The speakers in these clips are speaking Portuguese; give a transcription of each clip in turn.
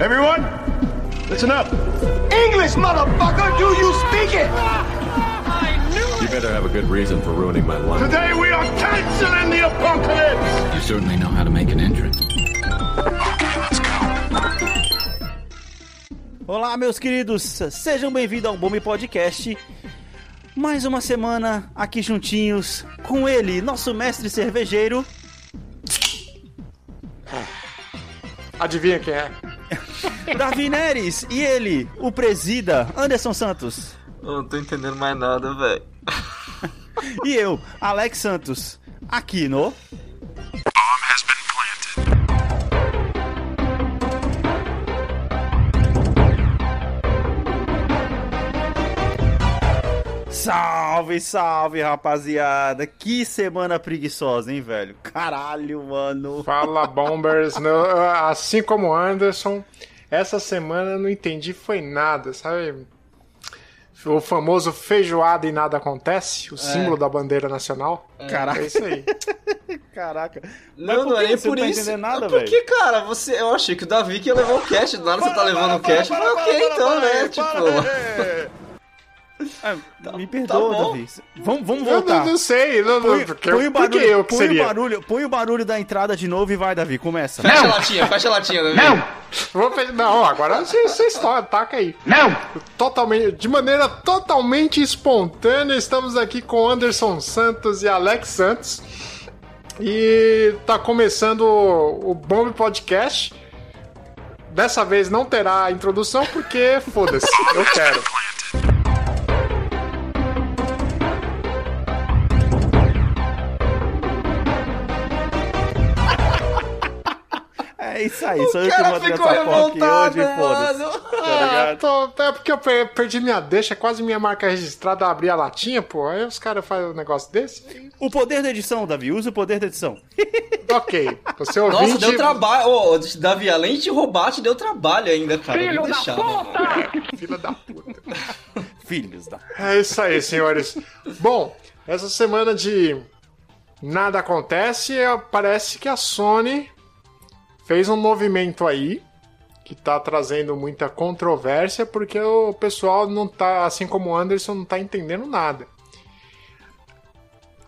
Everyone, listen up. English, motherfucker! Do you speak it? You better have a good reason for ruining my life. Today we are canceling the apocalypse. You certainly know how to make an entrance. Olá, meus queridos, sejam bem-vindos ao Bombe Podcast. Mais uma semana aqui juntinhos com ele, nosso mestre cervejeiro. Adivinha quem é? Davi Neres e ele, o presida Anderson Santos. Eu não tô entendendo mais nada, velho. E eu, Alex Santos, aqui no. Salve, salve, rapaziada! Que semana preguiçosa, hein, velho? Caralho, mano. Fala, Bombers. Assim como Anderson, essa semana eu não entendi foi nada, sabe? O famoso feijoada e nada acontece, o símbolo da bandeira nacional. Caraca. É isso aí. Caraca. Não, por não é por não tá isso. entendendo nada, é porque, cara, você, eu achei que o Davi que ia levar o cast, do nada você tá levando o cast. Eu falei, ok, então, né? Tipo. Ah, me perdoa, bom. Davi. Vamos, vamos Eu voltar. não, não sei, não, não, Põe, porque, põe o barulho, eu que põe o seria? barulho, põe o barulho da entrada de novo e vai, Davi, começa. Fecha a latinha, fecha a latinha, Davi. Não! Vou fe- Não, agora você, você está, ataca aí. Não! Totalmente, de maneira totalmente espontânea, estamos aqui com Anderson Santos e Alex Santos. E tá começando o, o Bomb Podcast. Dessa vez não terá introdução, porque foda-se, eu quero. É isso aí, sou eu O que cara mando ficou essa porra aqui revoltado, hoje, foda-se. Tá Ah, tô- é porque eu per- perdi minha deixa, quase minha marca registrada, abri a latinha, pô. Aí os caras fazem um negócio desse. O poder da edição, Davi, usa o poder da edição. Ok, você Nossa, ouvinte... deu trabalho. Ô, ô, Davi, além de roubar, te deu trabalho ainda, cara. Filho deixar, Filha da puta. Filhos da... É isso aí, senhores. Bom, essa semana de nada acontece, é, parece que a Sony fez um movimento aí que tá trazendo muita controvérsia porque o pessoal não tá, assim como o Anderson, não tá entendendo nada.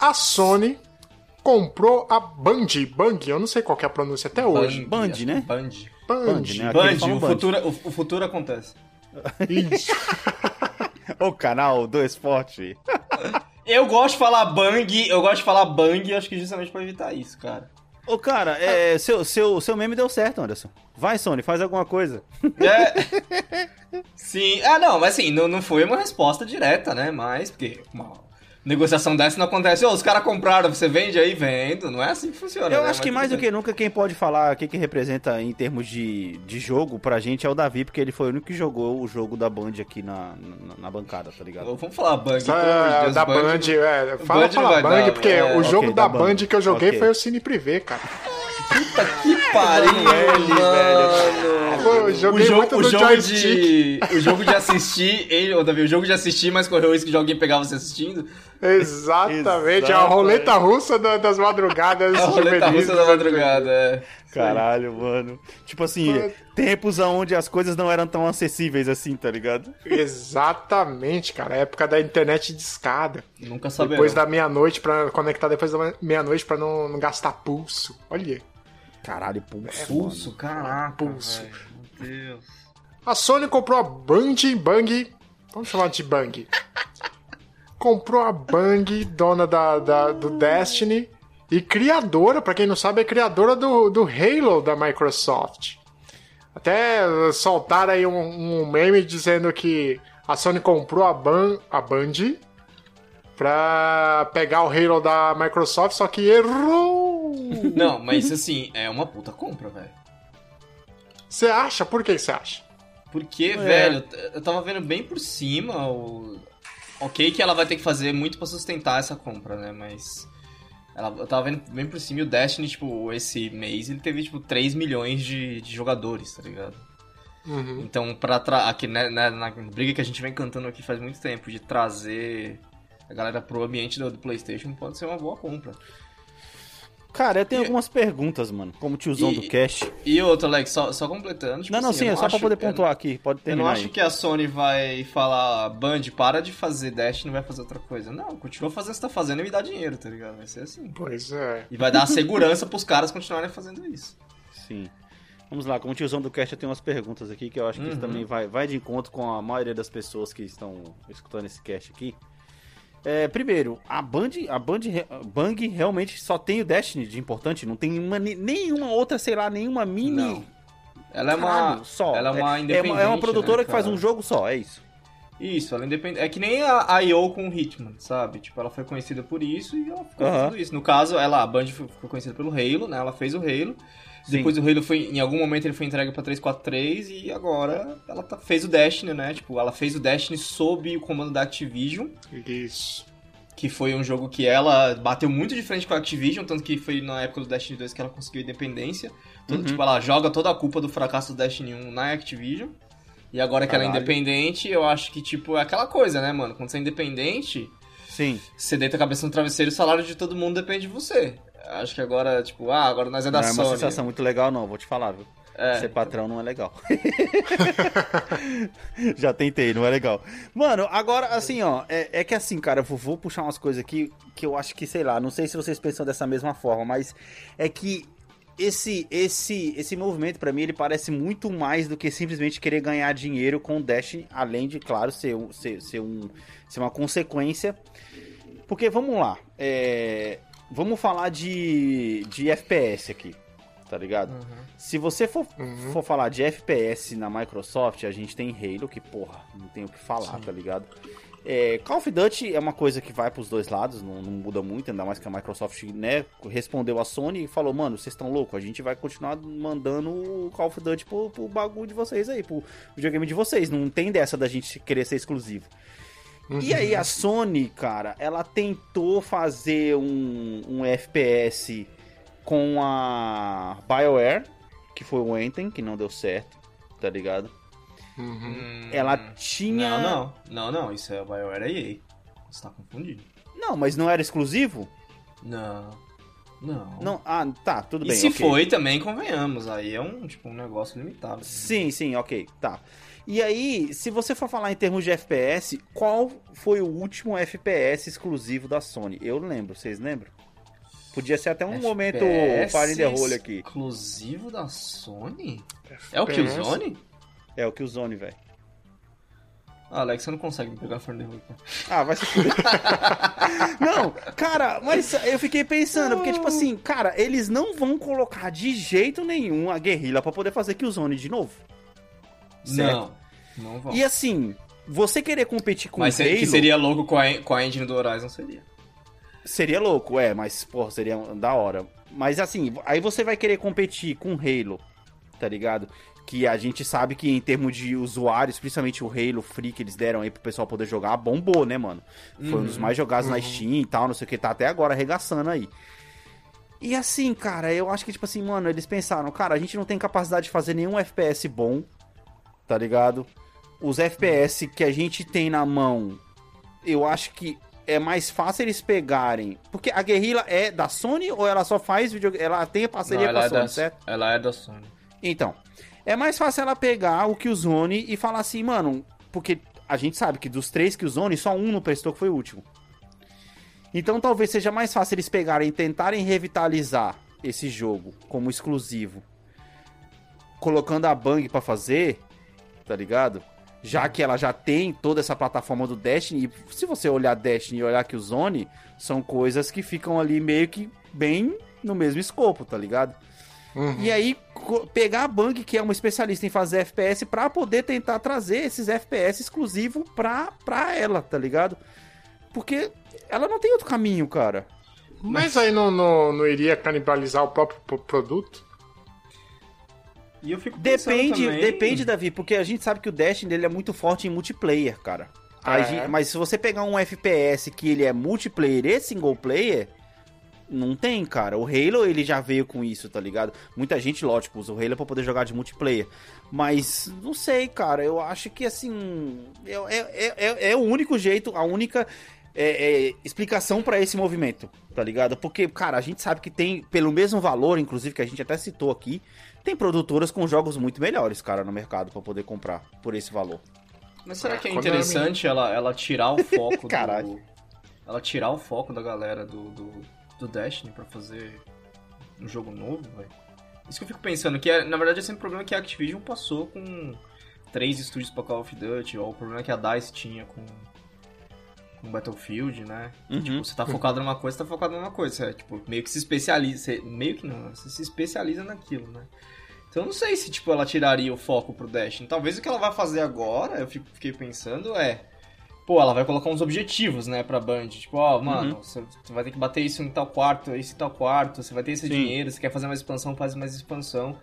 A Sony comprou a Band, Bang, eu não sei qual que é a pronúncia até hoje. Band, né? Band. Band. Band, né? Band, o futuro, o, o futuro acontece. Isso. O canal do esporte. Eu gosto de falar bang, eu gosto de falar bang, acho que justamente pra evitar isso, cara. Ô, cara, é, seu, seu, seu meme deu certo, Anderson. Vai, Sony, faz alguma coisa. É. Sim. Ah, não, mas assim, não, não foi uma resposta direta, né? Mas, porque uma negociação dessa não acontece. Ô, os caras compraram, você vende aí, vendo. Não é assim que funciona. Eu né? acho que Mas mais do que nunca, quem pode falar o que, que representa em termos de, de jogo pra gente é o Davi, porque ele foi o único que jogou o jogo da Band aqui na, na, na bancada, tá ligado? Vamos falar de é, Deus, da Bang. Band, é, fala, Band fala Band, dar, porque é, o jogo ok, da da Band Band, que eu joguei ok. foi o Cine Privé, cara. Que pariu, Ele, mano. Pô, eu O joguei jogo, muito o no jogo joystick. de. O jogo de assistir. Ele, Davi, o jogo de assistir, mas correu o risco de alguém pegar você assistindo. Exatamente, a roleta russa da- das madrugadas A roleta russa da madrugada, é. Caralho, mano. Tipo assim, Pô. tempos onde as coisas não eram tão acessíveis assim, tá ligado? Exatamente, cara, a época da internet de escada. Nunca saberão. Depois da meia-noite, pra conectar depois da meia-noite pra não, não gastar pulso. Olha. Caralho, pulso. Pulso, caraca. Pulso. Meu Deus. A Sony comprou a Band Bang. Vamos chamar de Bang. Comprou a Bang, dona da, da- do Destiny. E criadora, pra quem não sabe, é criadora do, do Halo da Microsoft. Até soltaram aí um, um meme dizendo que a Sony comprou a, Ban, a Band pra pegar o Halo da Microsoft, só que errou! Não, mas assim, é uma puta compra, velho. Você acha? Por que você acha? Porque, velho, eu tava vendo bem por cima o. Ok, que ela vai ter que fazer muito pra sustentar essa compra, né? Mas. Ela, eu tava vendo bem por cima e o Destiny, tipo, esse mês ele teve, tipo, 3 milhões de, de jogadores, tá ligado? Uhum. Então, pra tra aqui, né, né, na briga que a gente vem cantando aqui faz muito tempo, de trazer a galera pro ambiente do, do PlayStation, pode ser uma boa compra. Cara, eu tenho algumas perguntas, mano, como tiozão E- do cast. E outro, Alex, só, só completando. Tipo Não, não, assim, sim, eu é só pra acho- poder eu- pontuar aqui. Pode Eu não terminar acho aí. que a Sony vai falar, Band, para de fazer Dash, não vai fazer outra coisa. Não, continua fazendo o que você tá fazendo e me dá dinheiro, tá ligado? Vai ser assim. Pois é. E vai dar segurança pros caras continuarem fazendo isso. Sim. Vamos lá, como tiozão do cast, eu tenho umas perguntas aqui que eu acho que isso Uhum. também vai, vai de encontro com a maioria das pessoas que estão escutando esse cast aqui. É, primeiro, a Band, a Band, re- Bang realmente só tem o Destiny de importante, não tem uma, ne- nenhuma outra, sei lá, nenhuma mini. Não. Ela é uma. Caralho, só. Ela é uma é, independente. uma, é uma produtora né, que faz um jogo só, é isso. Isso, ela é independente. É que nem a I.O. com o Hitman, sabe? Tipo, ela foi conhecida por isso e ela ficou Aham. tudo isso. No caso, ela, a Band ficou conhecida pelo Halo, né? Ela fez o Halo. Sim. Depois o Halo foi, em algum momento ele foi entregue pra 343 e agora ela tá- fez o Destiny, né? Tipo, ela fez o Destiny sob o comando da Activision, Isso. que foi um jogo que ela bateu muito de frente com a Activision, tanto que foi na época do Destiny 2 que ela conseguiu independência. Todo, Uhum. Tipo, ela joga toda a culpa do fracasso do Destiny 1 na Activision. E agora que ela é Caralho. independente, eu acho que, tipo, é aquela coisa, né, mano? Quando você é independente, Sim. você deita a cabeça no travesseiro e o salário de todo mundo depende de você. Acho que agora, tipo, ah, agora nós é da não é uma Sony. sensação muito legal, não, vou te falar, viu? É. Ser patrão não é legal. Já tentei, não é legal. Mano, agora, assim, ó, é, é que assim, cara, eu vou, vou puxar umas coisas aqui que eu acho que, sei lá, não sei se vocês pensam dessa mesma forma, mas é que esse esse esse movimento, pra mim, ele parece muito mais do que simplesmente querer ganhar dinheiro com o Dash, além de, claro, ser, um- ser, ser, um, ser uma consequência. Porque, vamos lá, é, vamos falar de, de FPS aqui, tá ligado? Se você for, for falar de FPS na Microsoft, a gente tem Halo, que porra, não tem o que falar, tá ligado? É, Call of Duty é uma coisa que vai pros dois lados, não, não muda muito, ainda mais que a Microsoft né, respondeu a Sony e falou, mano, vocês estão loucos, a gente vai continuar mandando o Call of Duty pro, pro bagulho de vocês aí, pro videogame de vocês, não tem dessa da gente querer ser exclusivo. E aí a Sony, cara, ela tentou fazer um, um FPS com a BioWare, que foi o Anthem, que não deu certo, tá ligado? Hum, Ela tinha... Não, não. Não, não. Isso é a BioWare EA. Você tá confundido. Não, mas não era exclusivo? Não. Não. Não, ah, tá, tudo E bem. se ok. foi, também convenhamos. Aí é um, tipo, um negócio limitado. Sim, sim, ok, tá. E aí, se você for falar em termos de FPS, qual foi o último FPS exclusivo da Sony? Eu lembro, vocês lembram? Podia ser até um momento Fire in the Hole aqui. Exclusivo da Sony? É o Killzone? É o que o Zone, velho. Ah, Alex, você não consegue me pegar Fire in the Hole. Ah, vai se fuder. não, cara, mas eu fiquei pensando, porque, tipo assim, cara, eles não vão colocar de jeito nenhum a guerrilha pra poder fazer Killzone de novo. Certo. Não. Não vão. E assim, você querer competir com Mas o Halo seria louco com a, com a engine do Horizon, seria. seria louco, é, mas, porra, seria da hora. Mas assim, aí você vai querer competir com Halo, tá ligado? Que a gente sabe que em termos de usuários, principalmente o Halo Free que eles deram aí pro pessoal poder jogar, bombou, né, mano? Foi um dos mais jogados na Steam e tal, não sei o que, tá até agora arregaçando aí. E assim, cara, eu acho que, tipo assim, mano, eles pensaram, cara, a gente não tem capacidade de fazer nenhum FPS bom, tá ligado? Os FPS que a gente tem na mão, eu acho que é mais fácil eles pegarem. Porque a guerrilha é da Sony ou ela só faz vídeo. Ela tem a parceria Não, com a é Sony, da, certo? ela é da Sony. Então, é mais fácil ela pegar o Killzone e falar assim, mano, porque a gente sabe que dos três Killzone, só um não prestou que foi o último. Então talvez seja mais fácil eles pegarem e tentarem revitalizar esse jogo como exclusivo, colocando a Bang pra fazer, tá ligado? Já que ela já tem toda essa plataforma do Destiny, e se você olhar Destiny e olhar Killzone, são coisas que ficam ali meio que bem no mesmo escopo, tá ligado? E aí, pegar a Bang, que é uma especialista em fazer FPS, pra poder tentar trazer esses FPS exclusivos pra, pra ela, tá ligado? Porque ela não tem outro caminho, cara. Mas aí não, não, não iria canibalizar o próprio pro- produto? E eu fico Depende, também- depende, Davi, porque a gente sabe que o Destiny dele é muito forte em multiplayer, cara. É. gente- mas se você pegar um FPS que ele é multiplayer e single player, não tem, cara. O Halo, ele já veio com isso, tá ligado? Muita gente, lógico, usa o Halo pra poder jogar de multiplayer. Mas, não sei, cara. Eu acho que, assim, é, é, é, é o único jeito, a única... é, é, explicação pra esse movimento, tá ligado? Porque, cara, a gente sabe que tem, pelo mesmo valor, inclusive, que a gente até citou aqui, tem produtoras com jogos muito melhores, cara, no mercado pra poder comprar por esse valor. Mas será que é interessante ela, ela tirar o foco Caralho. do... Ela tirar o foco da galera do, do, do Destiny pra fazer um jogo novo, velho? Isso que eu fico pensando, que é, na verdade é sempre o problema que a Activision passou com três estúdios pra Call of Duty, ou o problema que a DICE tinha com, com Battlefield, né? Uhum. Tipo, você tá focado numa coisa, você tá focado numa coisa. Você, tipo, meio que se especializa. Você, meio que não, você se especializa naquilo, né? Então eu não sei se, tipo, ela tiraria o foco pro Destiny. Talvez o que ela vai fazer agora, eu fico- fiquei pensando, é... Pô, ela vai colocar uns objetivos, né, pra Band. Tipo, ó, mano, você você vai ter que bater isso em tal quarto, isso em tal quarto, você vai ter esse Sim. dinheiro, você quer fazer mais expansão, faz mais expansão.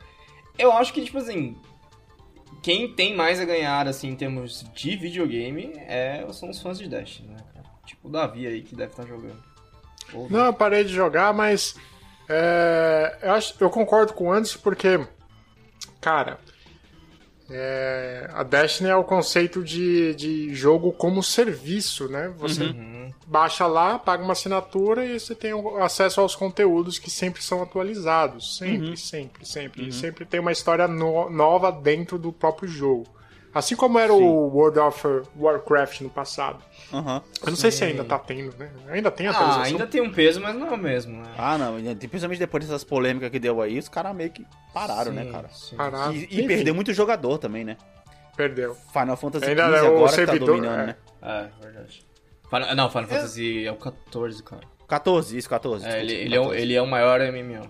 Eu acho que, tipo assim, quem tem mais a ganhar, assim, em termos de videogame, é, são os fãs de Destiny, né? Tipo o Davi aí, que deve estar jogando. Ou- Não, eu parei de jogar, mas é, eu, acho, eu concordo com o Anderson porque, cara, é, a Destiny é o conceito de, de jogo como serviço, né? Você Uhum. baixa lá, paga uma assinatura e você tem acesso aos conteúdos que sempre são atualizados. Sempre, sempre, sempre. E sempre tem uma história no- nova dentro do próprio jogo. Assim como era Sim. o World of Warcraft no passado. Aham. Eu não sei se ainda tá tendo, né? Ainda tem atualização. Ah, ainda tem um peso, mas não é o mesmo, né? Ah, não, principalmente depois dessas polêmicas que deu aí, os caras meio que pararam, né, Sim, cara? sim. Parado. E, e perdeu muito jogador também, né? Perdeu. Final Fantasy XV é o agora que tá servidor, dominando, é. né? É, verdade. Final- não, Final Fantasy é o 14, cara. 14, isso, 14. É, ele, desculpa, ele, é o, 14, ele é o maior MMO.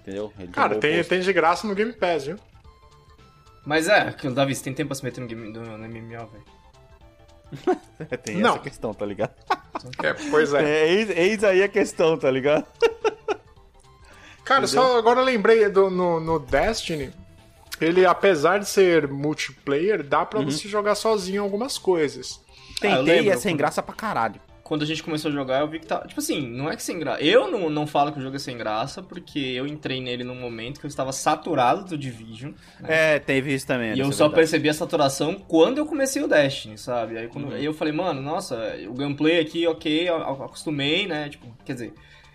Entendeu? Ele Cara, tem, tem de graça no Game Pass, viu? Mas é, aquilo, Davi, você tem tempo pra se meter no, game, no, no MMO, velho. tem Não. essa questão, tá ligado? É, pois é. É, eis, eis aí a questão, tá ligado? Cara, só agora eu lembrei do, no, no Destiny. Ele, apesar de ser multiplayer, dá pra você jogar sozinho algumas coisas. Tentei Ah, e é sem graça pra caralho. Quando a gente começou a jogar, eu vi que tá. Tipo assim, não é que sem graça. Eu não, não falo que o jogo é sem graça, porque eu entrei nele num momento que eu estava saturado do Division. né? É, teve isso também. E eu isso é só verdade. percebi a saturação quando eu comecei o Destiny, sabe? Aí, quando, aí eu falei, mano, nossa, o gameplay aqui, ok, acostumei, né? Tipo, quer dizer,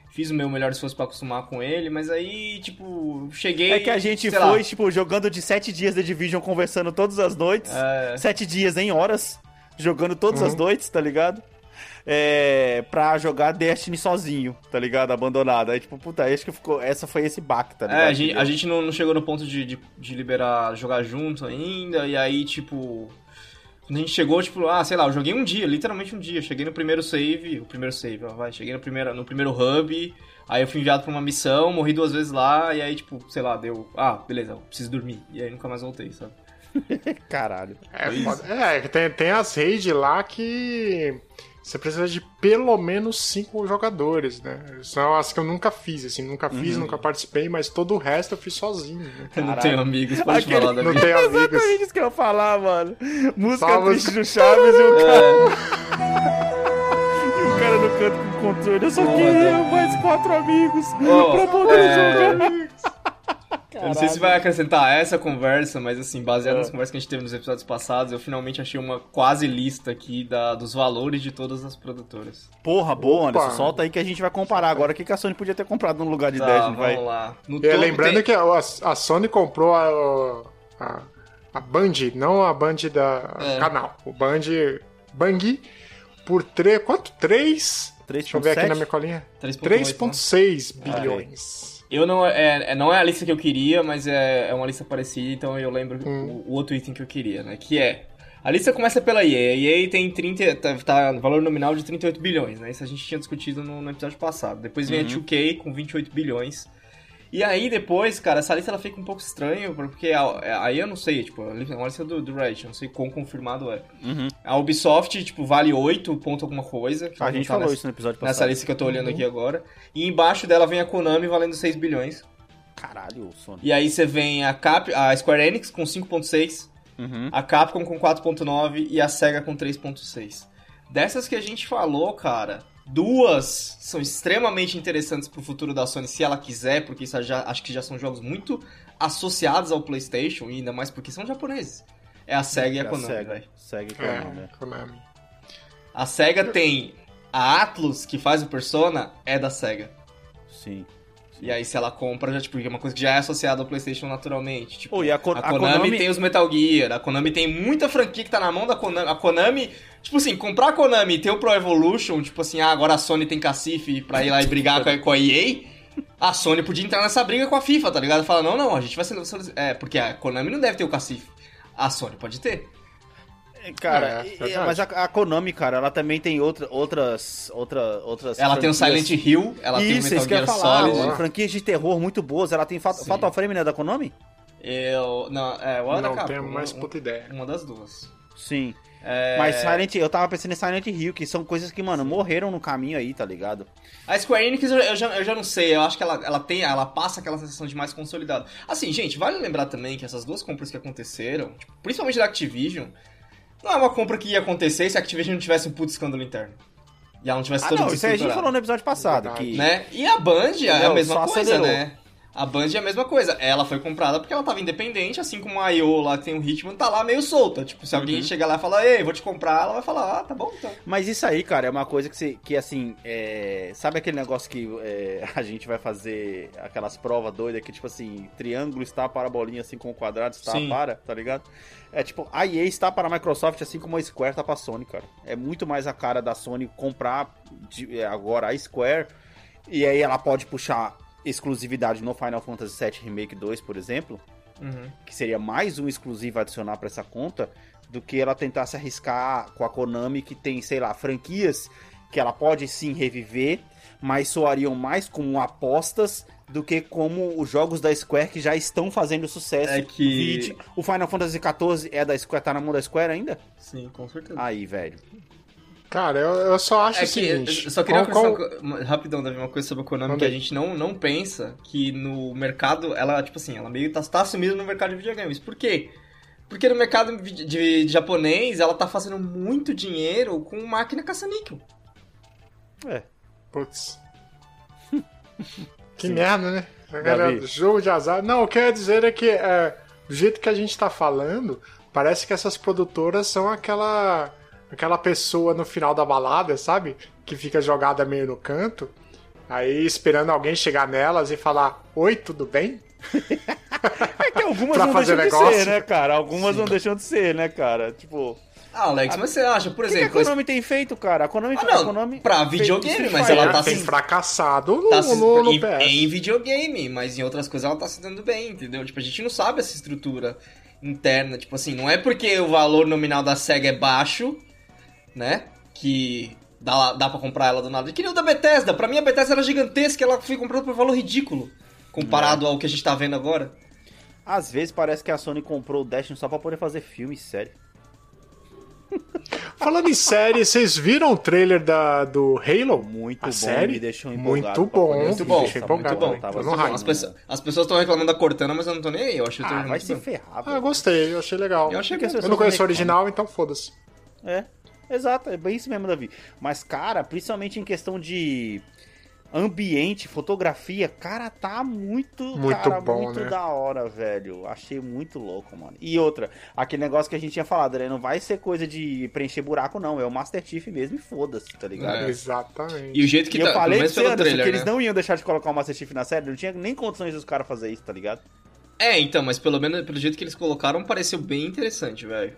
fiz o meu melhor esforço pra acostumar com ele, mas aí, tipo, cheguei. É que a gente sei foi, lá, tipo, jogando de sete dias de Division, conversando todas as noites. É. Sete dias em horas, jogando todas as noites, tá ligado? É, pra jogar Destiny sozinho, tá ligado? Abandonado. Aí, tipo, puta, acho que ficou. Essa foi esse baque, tá ligado? É, a gente, a gente não, não chegou no ponto de, de, de liberar jogar junto ainda, e aí, tipo. Quando a gente chegou, tipo, ah, sei lá, eu joguei um dia, literalmente um dia. Cheguei no primeiro save, o primeiro save, ó, vai, cheguei no primeiro, no primeiro hub, aí eu fui enviado pra uma missão, morri duas vezes lá, e aí, tipo, sei lá, deu. Ah, beleza, eu preciso dormir. E aí nunca mais voltei, sabe? Caralho. É, é que tem, tem as raids lá que você precisa de pelo menos cinco jogadores, né? São as que eu nunca fiz, assim, nunca fiz, Uhum. nunca participei, mas todo o resto eu fiz sozinho. Né? Eu não tenho amigos, pode Aquele- falar da Não vida. tem amigos. Exatamente isso que eu ia falar, mano. Música triste música- do Chaves e o cara, É, e o cara no canto com o controle. Eu só queria mais quatro amigos Ó, pra poder é. jogar. Eu não sei se vai acrescentar essa conversa, mas assim, baseado É. nas conversas que a gente teve nos episódios passados, eu finalmente achei uma quase lista aqui da, dos valores de todas as produtoras. Porra, boa, Opa. Anderson. Solta aí que a gente vai comparar agora. O que que a Sony podia ter comprado no lugar de Tá, 10, vamos vai? lá. No E lembrando tem- que a, a Sony comprou a, a, a Band, não a Band da É. canal, o Band Bang por 3, quanto? 3? 3.7? Deixa eu ver aqui na minha colinha. 3.8, 3.6 bilhões. Eu não é, é- não é a lista que eu queria, mas é, é uma lista parecida, então eu lembro Hum. o, o outro item que eu queria, né? Que é. A lista começa pela EA. A EA tem 30. Tá, tá no valor nominal de 38 bilhões, né? Isso a gente tinha discutido no, no episódio passado. Depois vem a 2K com 28 bilhões. E aí depois, cara, essa lista ela fica um pouco estranha, porque a- aí eu não sei, tipo, a lista- é uma lista do, do Reddit, eu não sei quão confirmado é. Uhum. A Ubisoft, tipo, vale 8 ponto alguma coisa. que A gente tá falou nessa- isso no episódio Nessa passado. lista que eu tô olhando aqui agora. E embaixo dela vem a Konami valendo 6 bilhões. Caralho, Sony. E aí você vem a, Cap, a Square Enix com 5.6, Uhum. a Capcom com 4.9 e a Sega com 3.6. Dessas que a gente falou, cara, duas são extremamente interessantes pro futuro da Sony, se ela quiser, porque isso já, acho que já são jogos muito associados ao PlayStation, e ainda mais porque são japoneses. É a Sega e a É Konami, Sega. velho. Segue É, Konami. Konami. A SEGA tem a Atlus, que faz o Persona, é da SEGA. Sim. E aí, se ela compra, já, tipo, é uma coisa que já é associada ao PlayStation naturalmente. Tipo, Pô, e a Ko- a, a Konami Konami- tem os Metal Gear, a Konami tem muita franquia que tá na mão da Konami. A Konami, tipo assim, comprar a Konami e ter o Pro Evolution, tipo assim, ah, agora a Sony tem cacife pra ir lá e brigar com a, com a EA. A Sony podia entrar nessa briga com a FIFA, tá ligado? Fala, não, não, a gente vai ser. É, porque a Konami não deve ter o cacife. A Sony pode ter. Cara, É, verdade. mas a, a Konami, cara, ela também tem outra, outras, outra, outras. Ela tem o franquias- Silent Hill, ela tem o Isso, Metal isso que eu Gear ia falar. Solid. ó, Franquias de terror muito boas. Ela tem Fat- Sim. Fatal Frame, né, da Konami? Eu. Não, é, o Não tenho mais puta ideia. Uma das duas. Sim. É... Mas Silent, eu tava pensando em Silent Hill, que são coisas que, mano, morreram no caminho aí, tá ligado? A Square Enix eu, eu já, eu já não sei, eu acho que ela, ela tem, ela passa aquela sensação de mais consolidado. Assim, gente, vale lembrar também que essas duas compras que aconteceram, tipo, principalmente da Activision, não é uma compra que ia acontecer se a Activision não tivesse um puto escândalo interno. E ela não tivesse Ah, todo não, isso aí a gente falou no episódio passado. Que... né? E a Band é a mesma coisa, acelerou. né? A Band é a mesma coisa. Ela foi comprada porque ela tava independente, assim como a IO lá que tem o Hitman, tá lá meio solta. Tipo, se Uhum. alguém chegar lá e falar, ei, vou te comprar, ela vai falar, ah, tá bom então. Mas isso aí, cara, é uma coisa que, você, que assim, é... sabe aquele negócio que é, a gente vai fazer aquelas provas doidas que, tipo assim, triângulo está para a bolinha, assim como quadrado está Sim. para, tá ligado? É tipo, a EA está para a Microsoft, assim como a Square está para a Sony, cara. É muito mais a cara da Sony comprar de- é, agora a Square e aí ela pode puxar exclusividade no Final Fantasy VII Remake 2, por exemplo, que seria mais um exclusivo a adicionar para essa conta, do que ela tentar se arriscar com a Konami, que tem, sei lá, franquias que ela pode sim reviver, mas soariam mais como apostas do que como os jogos da Square que já estão fazendo sucesso. É que- o Final Fantasy XIV é da Square, tá na mão da Square ainda? Sim, com certeza. Aí, velho. Cara, eu, eu só acho É o que seguinte. eu só queria qual- conversar qual- rapidão, Davi, uma coisa sobre a Konami que a gente não, não pensa que no mercado, ela, tipo assim, ela meio tá, tá sumida no mercado de videogames. Por quê? Porque no mercado de, de- de japonês, ela tá fazendo muito dinheiro com máquina caça-níquel. É. Putz. que merda, né? Galera, Gabi. jogo de azar. Não, o que eu ia dizer é que, é, do jeito que a gente tá falando, parece que essas produtoras são aquela aquela pessoa no final da balada, sabe? Que fica jogada meio no canto, aí esperando alguém chegar nelas e falar: Oi, tudo bem? É que algumas Pra não fazer deixam de negócio. ser, né, cara? Algumas não deixam de ser, né, cara? Tipo, Ah, Alex, mas você acha, por o que, que a exemplo... Konami tem feito, cara? A Konami, Ah, a não, Konami pra videogame, mas ela tá tem se- fracassado no, tá se- no, no em, PS. em videogame, mas em outras coisas ela tá se dando bem, entendeu? Tipo, a gente não sabe essa estrutura interna, tipo assim, não é porque o valor nominal da SEGA é baixo, né, que dá, dá pra comprar ela do nada. Que nem o da Bethesda, pra mim a Bethesda era gigantesca, ela foi comprada por valor ridículo, comparado ao que a gente tá vendo agora. Às vezes parece que a Sony comprou o Destiny só pra poder fazer filme sério. Falando em série, vocês viram o trailer da, do Halo? Muito A bom, série? me deixou empolgado. Muito bom, muito bom, deixei empolgado, muito bom, tô tava no muito bom. As, pessoas- as pessoas estão reclamando da Cortana, mas eu não tô nem aí, eu achei o Ah, trailer vai muito se bom. ferrar, Ah, eu gostei, eu achei legal. Eu achei Eu não conheço o original, então foda-se. É, exato, é bem isso mesmo, Davi. Mas, cara, principalmente em questão de ambiente, fotografia, cara, tá muito, Muito cara, bom, muito né? da hora, velho. Achei muito louco, mano. E outra, aquele negócio que a gente tinha falado, né? Não vai ser coisa de preencher buraco, não. É o Master Chief mesmo e foda-se, tá ligado? É. Exatamente. E o jeito que E eu tá, pelo falei pra você, pelo Anderson, trailer, que eles né? não iam deixar de colocar o Master Chief na série, não tinha nem condições dos caras fazer isso, tá ligado? É, então, mas pelo menos pelo jeito que eles colocaram, pareceu bem interessante, velho.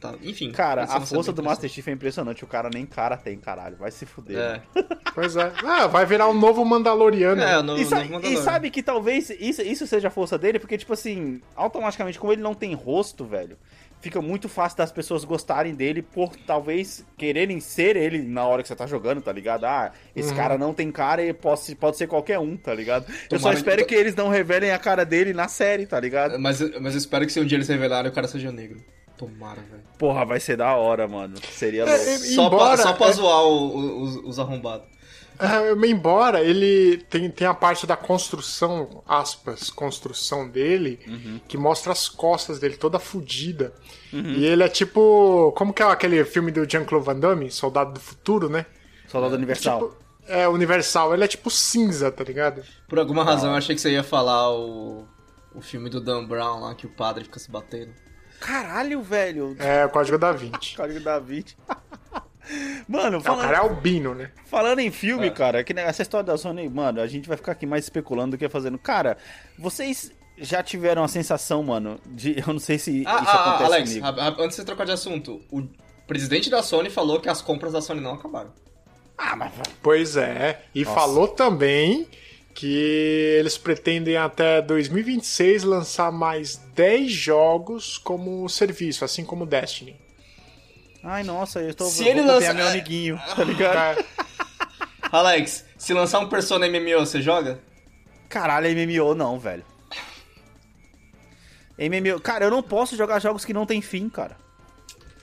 Tá- Enfim. Cara, pareceu a força do Master Chief é impressionante. O cara nem cara tem, caralho. Vai se fuder. interessante. Pois é. Ah, vai virar um novo Mandaloriano. É, é no, E, sa- no e sabe que talvez isso, isso seja a força dele, porque, tipo assim, automaticamente, como ele não tem rosto, velho, fica muito fácil das pessoas gostarem dele por talvez quererem ser ele na hora que você tá jogando, tá ligado? Ah, esse cara não tem cara e pode, pode ser qualquer um, tá ligado? Eu só Tomara espero que- que eles não revelem a cara dele na série, tá ligado? Mas, mas eu espero que se um dia eles revelarem, o cara seja negro. Tomara, velho. Porra, vai ser da hora, mano. Seria É, louco. é, Só, Embora- pra, só pra é- zoar o- o- os, os arrombados. É, embora ele tem, tem a parte da construção, aspas, construção dele, Uhum. que mostra as costas dele toda fodida. E ele é tipo. Como que é aquele filme do Jean-Claude Van Damme, Soldado do Futuro, né? Soldado Universal. Tipo, é, Universal. Ele é tipo cinza, tá ligado? Por alguma razão, eu achei que você ia falar o, o filme do Dan Brown lá, que o padre fica se batendo. Caralho, velho. É o Código da Vinci. Código da Vinci. Mano, É, o falando, cara é albino, né? falando em filme, É. cara, que essa história da Sony, mano, a gente vai ficar aqui mais especulando do que fazendo. Cara, vocês já tiveram a sensação, mano, de. Eu não sei se Ah, isso ah, acontece Alex, comigo. antes de você trocar de assunto, o presidente da Sony falou que as compras da Sony não acabaram. Ah, mas. Pois é. E Nossa. falou também que eles pretendem até 2026 lançar mais 10 jogos como serviço, assim como Destiny. Ai, nossa, eu tô. Se ele vou copiar lança- meu amiguinho, tá ligado? É, Alex, se lançar um Persona MMO, você joga? Caralho, MMO não, velho. MMO. Cara, eu não posso jogar jogos que não tem fim, cara.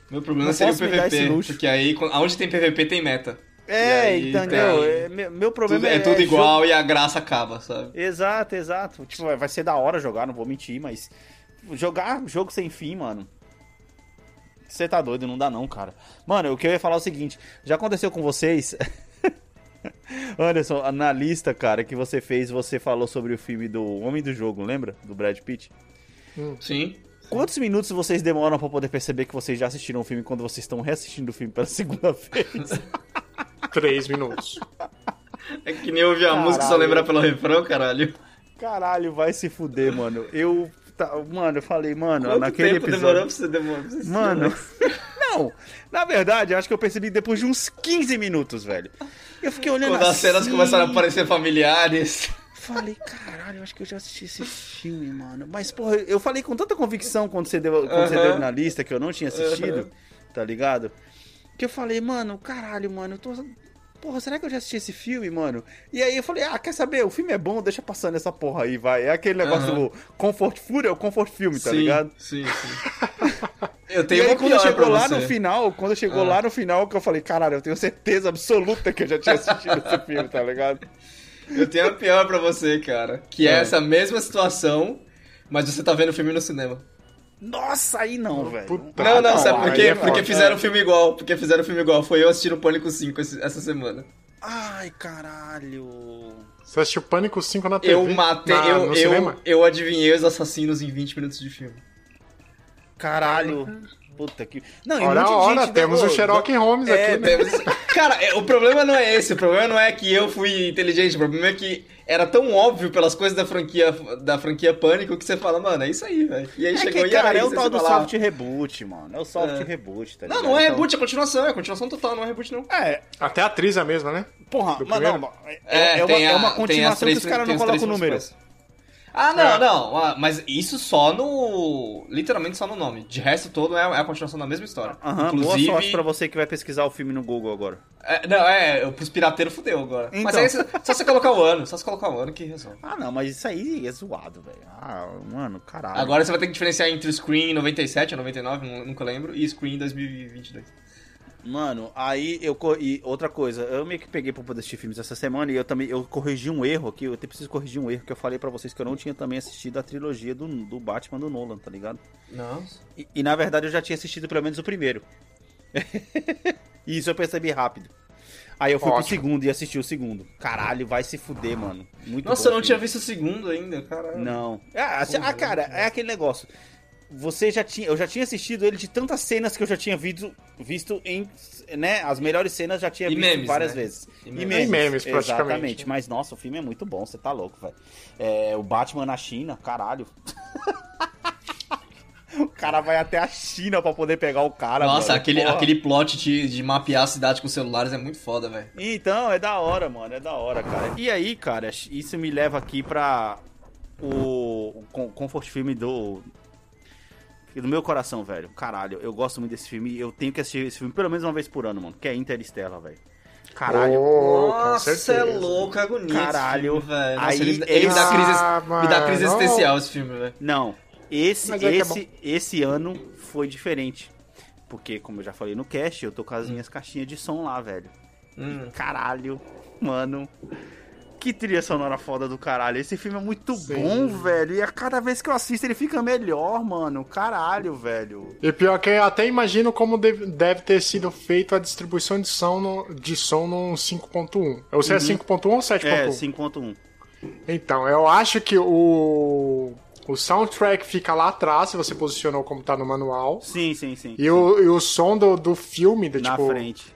Meu problema Não seria o PVP, luxo. porque aí, aonde tem PVP tem meta. É, aí entendeu? tem- É, meu, meu problema Tudo- é. é tudo jogo- igual e a graça acaba, sabe? Exato, exato. Tipo, vai ser da hora jogar, não vou mentir, mas. Jogar jogo sem fim, mano. Você tá doido, não dá não, cara. Mano, o que eu ia falar é o seguinte: já aconteceu com vocês. Anderson, na lista, cara, que você fez, você falou sobre o filme do Homem do Jogo, lembra? Do Brad Pitt. Sim. Quantos minutos vocês demoram pra poder perceber que vocês já assistiram o filme quando vocês estão reassistindo o filme pela segunda vez? 3 minutos. É que nem ouvir a música só Caralho. lembrar pelo refrão, caralho. Caralho, vai se fuder, mano. Eu. tá- mano, eu falei, mano, Quanto naquele tempo episódio. demorou pra você demorar? pra você assistir, Mano, não. Na verdade, eu acho que eu percebi depois de uns 15 minutos, velho. Eu fiquei olhando Quando as cenas assim, começaram a aparecer familiares. Falei, caralho, eu acho que eu já assisti esse filme, mano. Mas, porra, eu falei com tanta convicção quando você deu, quando você Aham. deu na lista que eu não tinha assistido, tá ligado? Que eu falei, mano, caralho, mano, eu tô. Porra, será que eu já assisti esse filme, mano? E aí eu falei, ah, quer saber? O filme é bom, deixa passando essa porra aí, vai. É aquele negócio Aham. do Comfort Food, é o Comfort Filme, tá sim, ligado? Sim, sim. Eu E tenho aí, uma quando chegou lá você. no final, quando chegou Ah. lá no final, que eu falei, caralho, eu tenho certeza absoluta que eu já tinha assistido esse filme, tá ligado? Eu tenho uma pior pra você, cara. Que é Ah. essa mesma situação, mas você tá vendo o filme no cinema. Nossa, aí não, velho. Puta. Não, não, sabe por quê? é Porque fizeram o filme igual. Porque fizeram o filme igual. Foi eu assistir o Pânico 5 esse- essa semana. Ai, caralho. Você assistiu Pânico 5 na TV? Eu matei, na, eu, no eu, cinema? eu adivinhei os assassinos em 20 minutos de filme. Caralho. Puta que. Não, e um Ora, monte de ora, gente temos o Sherlock Holmes É, aqui, né? Temos- Cara, é, o problema não é esse. O problema não é que eu fui inteligente. O problema é que era tão óbvio pelas coisas da franquia, da franquia Pânico que você fala, mano, é isso aí, velho. E aí É chegou que, e era cara, é isso. o tal do fala, soft reboot, mano. É o soft É. reboot, tá Não, ligado? não é Então- reboot, é continuação. É continuação total, não é reboot, não. É, Até a atriz é a mesma, né? porra, mas não, é, é uma, é uma tem continuação três- que os caras não colocam o número. principais. Ah, não, É. não. ah, Mas isso só no. Literalmente só no nome. De resto todo é é a continuação da mesma história. Aham, Inclusive. boa sorte pra você que vai pesquisar o filme no Google agora. É, não, é, pros pirateiros fudeu agora. Mas Então. aí só você colocar o ano, só você colocar o ano que resolve. Ah, não, mas isso aí é zoado, velho. Ah, mano, caralho. Agora você vai ter que diferenciar entre o Screen 97 ou 99, nu- nunca lembro, e Screen 2022. Mano, aí eu. E outra coisa, eu meio que peguei pra poder assistir filmes essa semana e eu também eu corrigi um erro aqui. Eu até preciso corrigir um erro que eu falei pra vocês que eu não tinha também assistido a trilogia do, do Batman do Nolan, tá ligado? Nossa. E, e, na verdade eu já tinha assistido pelo menos o primeiro. e isso eu percebi rápido. Aí eu fui pro Ótimo. segundo e assisti o segundo. Caralho, vai se fuder, mano. Muito Nossa, bom eu não o tinha visto o segundo ainda, caralho. Não. Ah, assim, ah, cara, é aquele negócio. Você já tinha, eu já tinha assistido ele de tantas cenas que eu já tinha visto, visto em, né, as melhores cenas já tinha E visto memes, várias né? vezes. E E memes. memes, E memes, praticamente. Exatamente. Mas nossa, o filme é muito bom, você tá louco, velho. É, o Batman na China, caralho. o cara vai até a China pra poder pegar o cara, Nossa, mano. aquele, Porra. aquele plot de, de mapear a cidade com celulares é muito foda, velho. Então, é da hora, mano, é da hora, cara. E aí, cara, isso me leva aqui pra o, o comfort filme do do meu coração, velho. Caralho, eu gosto muito desse filme e eu tenho que assistir esse filme pelo menos uma vez por ano, mano, que é Interstellar, velho. Caralho. Oh, Nossa, é louco, agonia. Caralho. esse filme, velho. Nossa, Aí, ele, ele me dá esse- crise, Ah, me dá crise existencial esse filme, velho. Não, esse Mas é é esse esse ano foi diferente. Porque, como eu já falei no cast, eu tô com as minhas caixinhas de som lá, velho. Hum. Caralho, mano. Que trilha sonora foda do caralho. Esse filme é muito Sim. bom, velho. E a cada vez que eu assisto ele fica melhor, mano. Caralho, velho. E pior que eu até imagino como deve, deve ter sido feita a distribuição de som no, de som no 5.1. Você é 5.1 ou 7.1? É, 5.1. Então, eu acho que o, o soundtrack fica lá atrás, se você posicionou como tá no manual. Sim, sim, sim. E o, e o som do, do filme, do, Na tipo, frente.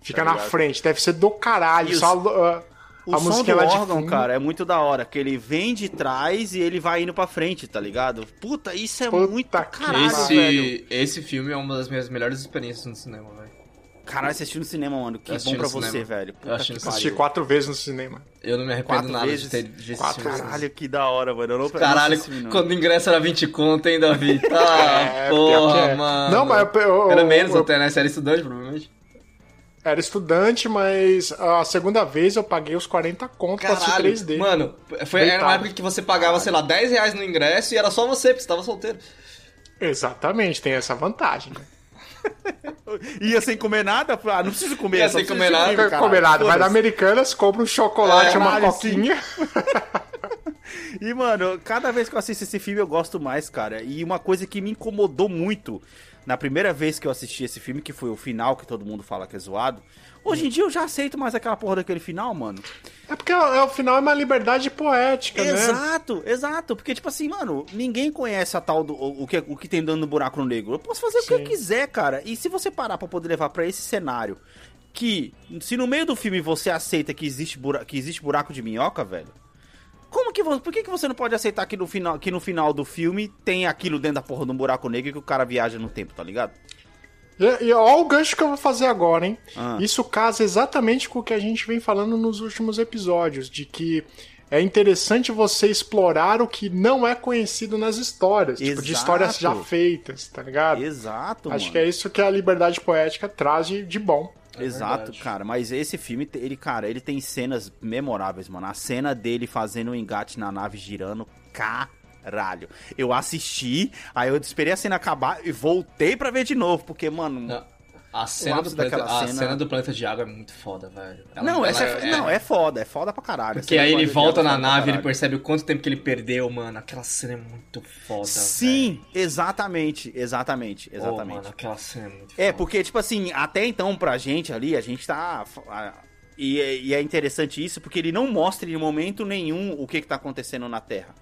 Fica Tá na frente, deve ser do caralho. E o- só a, O a som do de órgão, fundo. cara, é muito da hora, que ele vem de trás e ele vai indo pra frente, tá ligado? Puta, isso é Puta muito caralho, esse, velho. esse filme é uma das minhas melhores experiências no cinema, velho. Caralho, você assistiu no cinema, mano. Que Eu assisti bom pra você, cinema. velho. Eu Puta assisti que no Assisti pariu. quatro vezes no cinema. Eu não me arrependo Quatro nada vezes? de ter visto esse Quatro filme. Caralho, que da hora, mano. Eu não Caralho, não assisti, quando o ingresso era 20 conto, hein, Davi? Tá, É, porra, é. mano. Não, mas eu- eu- Era menos eu- até, né? Você era estudante, provavelmente. Era estudante, mas a segunda vez eu paguei os 40 conto pra assistir Caralho, 3D. mano, foi, era uma época que você pagava, sei lá, 10 reais no ingresso e era só você, porque você tava solteiro. Exatamente, tem essa vantagem. Né? Ia sem comer nada? Ah, não preciso comer. Ia sem comer nada. caralho. comer nada, vai na. Americanas, compra um chocolate, É, uma caralho, coquinha. E, mano, cada vez que eu assisto esse filme eu gosto mais, cara. E uma coisa que me incomodou muito na primeira vez que eu assisti esse filme, que foi o final, que todo mundo fala que é zoado. Hoje em dia eu já aceito mais aquela porra daquele final, mano. É porque o final é uma liberdade poética, né? Exato, exato. Porque, tipo assim, mano, ninguém conhece a tal do. O, o que, o que tem dando no buraco no negro. Eu posso fazer o que eu Sim. quiser, cara. E se você parar pra poder levar pra esse cenário, que se no meio do filme você aceita que existe, bura, que existe buraco de minhoca, velho. Como que você. Por que, que você não pode aceitar que no, final, que no final do filme tem aquilo dentro da porra de um buraco negro e que o cara viaja no tempo, tá ligado? E, e ó o gancho que eu vou fazer agora, hein? Ah. Isso casa exatamente com o que a gente vem falando nos últimos episódios, de que é interessante você explorar o que não é conhecido nas histórias, tipo, de Exato. histórias já feitas, tá ligado? Exato, Acho mano. que é isso que a liberdade poética traz de, de bom. Exato, verdade. cara. Mas esse filme, ele, cara, ele tem cenas memoráveis, mano. A cena dele fazendo um engate na nave girando, caralho. Eu assisti, aí eu esperei a cena acabar e voltei pra ver de novo, porque, mano. Não, A cena, do planeta, daquela a cena- cena do planeta de água é muito foda, velho. Ela- Não, ela essa é, não, é foda, é foda pra caralho. Cena aí ele volta é na pra nave, ele percebe o quanto tempo que ele perdeu, mano. Aquela cena é muito foda, Sim, exatamente, exatamente, exatamente. Pô, mano, aquela cena é muito É, foda. porque, tipo assim, até então pra gente ali, a gente tá. E, é- e é interessante isso, porque ele não mostra em momento nenhum o que, que tá acontecendo na Terra.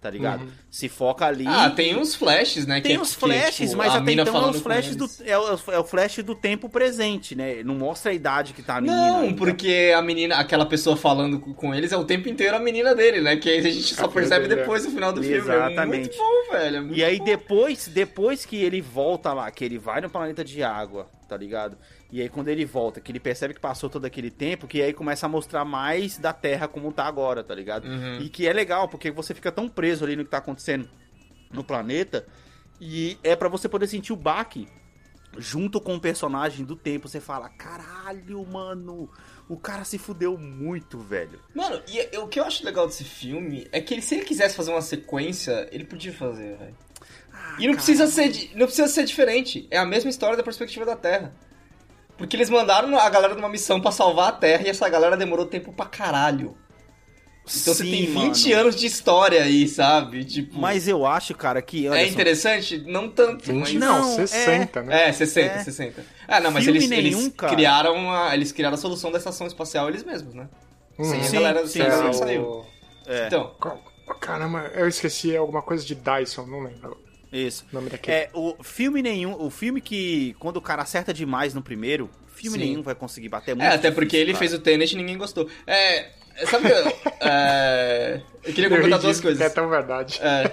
Tá ligado? Se foca ali. Ah, tem uns flashes, né? Tem que, os que, flashes, tipo, mas até então é com flashes do, eles. é, o, é o flash do tempo presente, né? Não mostra a idade que tá a menina. Não, ainda. porque a menina, aquela pessoa falando com- eles é o tempo inteiro a menina dele, né? Que aí a gente só percebe é. depois no final do filme. É Exatamente. muito bom, velho. é muito E aí bom. depois, depois que ele volta lá, que ele vai no planeta de água, tá ligado? E aí quando ele volta, que ele percebe que passou todo aquele tempo, que aí começa a mostrar mais da Terra como tá agora, tá ligado? Uhum. E que é legal, porque você fica tão preso ali no que tá acontecendo no planeta, e é pra você poder sentir o baque junto com o personagem do tempo. Você fala, caralho, mano, o cara se fudeu muito, velho. Mano, e e o que eu acho legal desse filme é que ele, se ele quisesse fazer uma sequência, ele podia fazer, velho. E não precisa, ser, não precisa ser diferente. É a mesma história da perspectiva da Terra. Porque eles mandaram a galera numa missão pra salvar a Terra e essa galera demorou tempo pra caralho. Então você Sim, tem 20 mano. anos de história aí, sabe? Tipo, Mas eu acho, cara, que. é interessante? Não tanto, mas... 20 Não, não, 60, né? É, 60, É. 60. Ah, não, mas Filme eles, nenhum, eles cara. criaram a, eles criaram a solução da estação espacial eles mesmos, né? Sem a Sim, galera, sim, a galera sim. que saiu. o- É. Então, Caramba, eu esqueci alguma coisa de Dyson, não lembro Isso. o nome daquele. É, o filme nenhum, o filme que quando o cara acerta demais no primeiro, filme Sim. nenhum vai conseguir bater é, muito. até porque difícil, ele cara. fez o Tenet e ninguém gostou. É, sabe que eu, é, eu queria comentar duas coisas. que É tão verdade. É,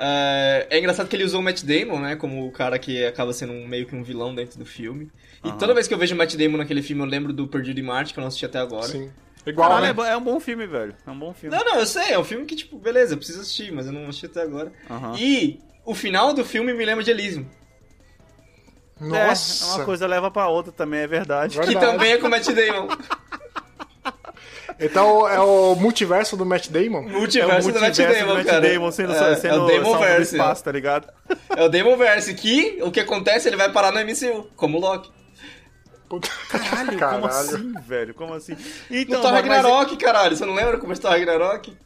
é, é engraçado que ele usou o Matt Damon, né, como o cara que acaba sendo um- meio que um vilão dentro do filme. E toda vez que eu vejo o Matt Damon naquele filme, eu lembro do Perdido em Marte, que eu não assisti até agora. Sim. Igual, Caralho, né? é, é um bom filme, velho. É um bom filme. Não, não, eu sei, é um filme que, tipo, beleza, eu preciso assistir, mas eu não assisti até agora. Aham. E o final do filme me lembra de Elysium, Nossa. É, uma coisa leva pra outra também, é verdade. Verdade. que também é com o Matt Damon. Então é o multiverso do Matt Damon? Multiverso, é o do Matt multiverso Damon, do Matt cara. Damon sendo, é, sendo é o Damonverse. espaço, tá ligado? É o Damonverse, que o que acontece, ele vai parar no MCU, como o Loki. Puta- Caralho, como assim, velho? Como assim? Então, no Thor mas- mas- Ragnarok, caralho, você não lembra como é o Thor Ragnarok?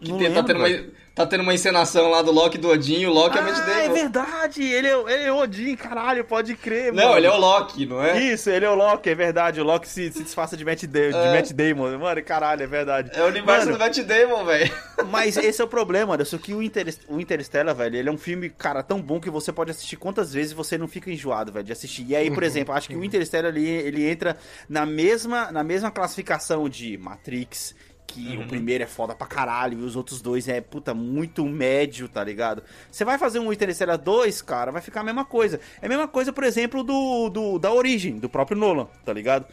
Que Não tem- tá lembro, tendo uma... tá tendo uma encenação lá do Loki do Odin, e o Loki é o Matt Ah, é verdade, ele é, ele é o Odin, caralho, pode crer, Não, mano. ele é o Loki, não é? Isso, ele é o Loki, é verdade. O Loki se, se disfarça de Matt, de É. Matt Damon. Mano, caralho, é verdade. É o universo Mano, do Matt Damon, velho. Mas esse é o problema, Anderson, que o, Inter, o Interstellar, velho, ele é um filme, cara, tão bom que você pode assistir quantas vezes você não fica enjoado, velho, de assistir. E aí, por exemplo, acho que o Interstellar, ele, ele entra na mesma, na mesma classificação de Matrix, que o primeiro é foda pra caralho, e os outros dois é, puta, muito médio, tá ligado? Você vai fazer um Interstellar 2, cara, vai ficar a mesma coisa. É a mesma coisa, por exemplo, do, do da Origem, do próprio Nolan, tá ligado?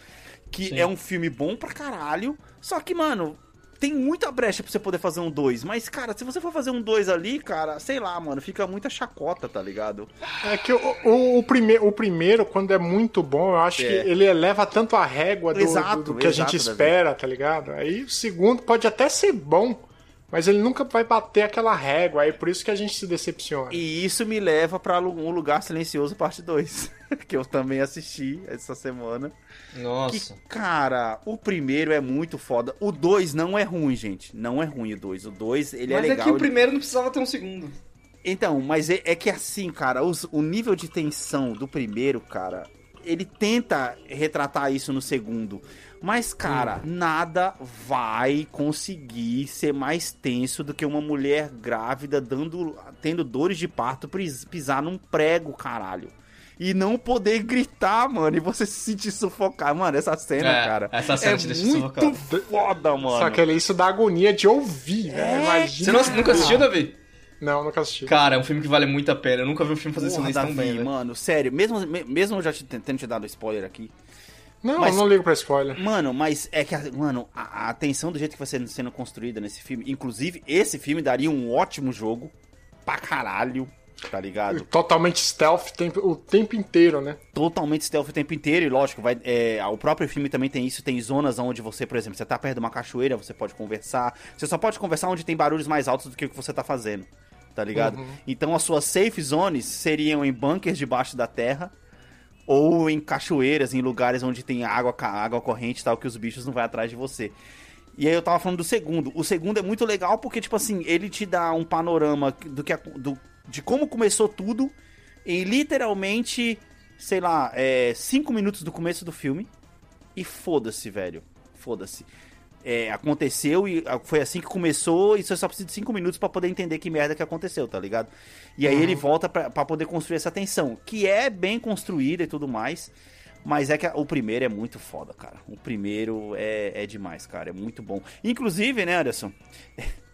Que Sim. é um filme bom pra caralho, só que, mano, tem muita brecha pra você poder fazer um 2. Mas, cara, se você for fazer um 2 ali, cara, sei lá, mano, fica muita chacota, tá ligado? É que o, o, o, prime, o primeiro, quando é muito bom, eu acho É. que ele eleva tanto a régua do, Exato, do- do que a exato, gente Davi. espera, tá ligado? Aí o segundo pode até ser bom, mas ele nunca vai bater aquela régua, aí por isso que a gente se decepciona. E isso me leva pra Lu- um lugar silencioso, parte 2. que eu também assisti essa semana. Que, Nossa. cara, o primeiro é muito foda. O 2 não é ruim, gente. Não é ruim o 2. O 2, ele Mas é é, legal. que o primeiro não precisava ter um segundo. Então, mas é, é que assim, cara, os- o nível de tensão do primeiro, cara, ele tenta retratar isso no segundo. Mas, cara, nada vai conseguir ser mais tenso do que uma mulher grávida dando, tendo dores de parto pisar num prego, caralho. E não poder gritar, mano, e você se sentir sufocar. Mano, essa cena, É, cara, essa cena é te deixa muito sufocado. foda, mano. Só que ele- isso dá agonia de ouvir, É. né? Imagina. Você não- nunca assistiu, Davi? Não, nunca assisti. Cara, é um filme que vale muito a pena. Eu nunca vi um filme fazer Porra, silêncio tão Davi, bem, velho. mano, sério, mesmo, me- mesmo eu já te, tendo te dado spoiler aqui, Não, Mas- não ligo pra spoiler. Mano, mas é que, a- mano, a, a tensão do jeito que vai sendo, sendo construída nesse filme, inclusive, esse filme daria um ótimo jogo pra caralho, tá ligado? Totalmente stealth tempo- o tempo inteiro, né? Totalmente stealth o tempo inteiro, e lógico, vai, é, o próprio filme também tem isso, tem zonas onde você, por exemplo, você tá perto de uma cachoeira, você pode conversar, você só pode conversar onde tem barulhos mais altos do que o que você tá fazendo, tá ligado? Então as suas safe zones seriam em bunkers debaixo da terra, ou em cachoeiras, em lugares onde tem água, água corrente e tal, que os bichos não vão atrás de você. E aí eu tava falando do segundo. O segundo é muito legal porque, tipo assim, ele te dá um panorama do que, do, de como começou tudo em literalmente, sei lá, é, cinco minutos do começo do filme. E foda-se, velho. Foda-se. É, aconteceu e ah, foi assim que começou e você só precisa de cinco minutos pra poder entender que merda que aconteceu, tá ligado? E aí ele volta pra pra poder construir essa tensão, que é bem construída e tudo mais, mas é que a- o primeiro é muito foda, cara. O primeiro é, é demais, cara, é muito bom. Inclusive, né, Anderson?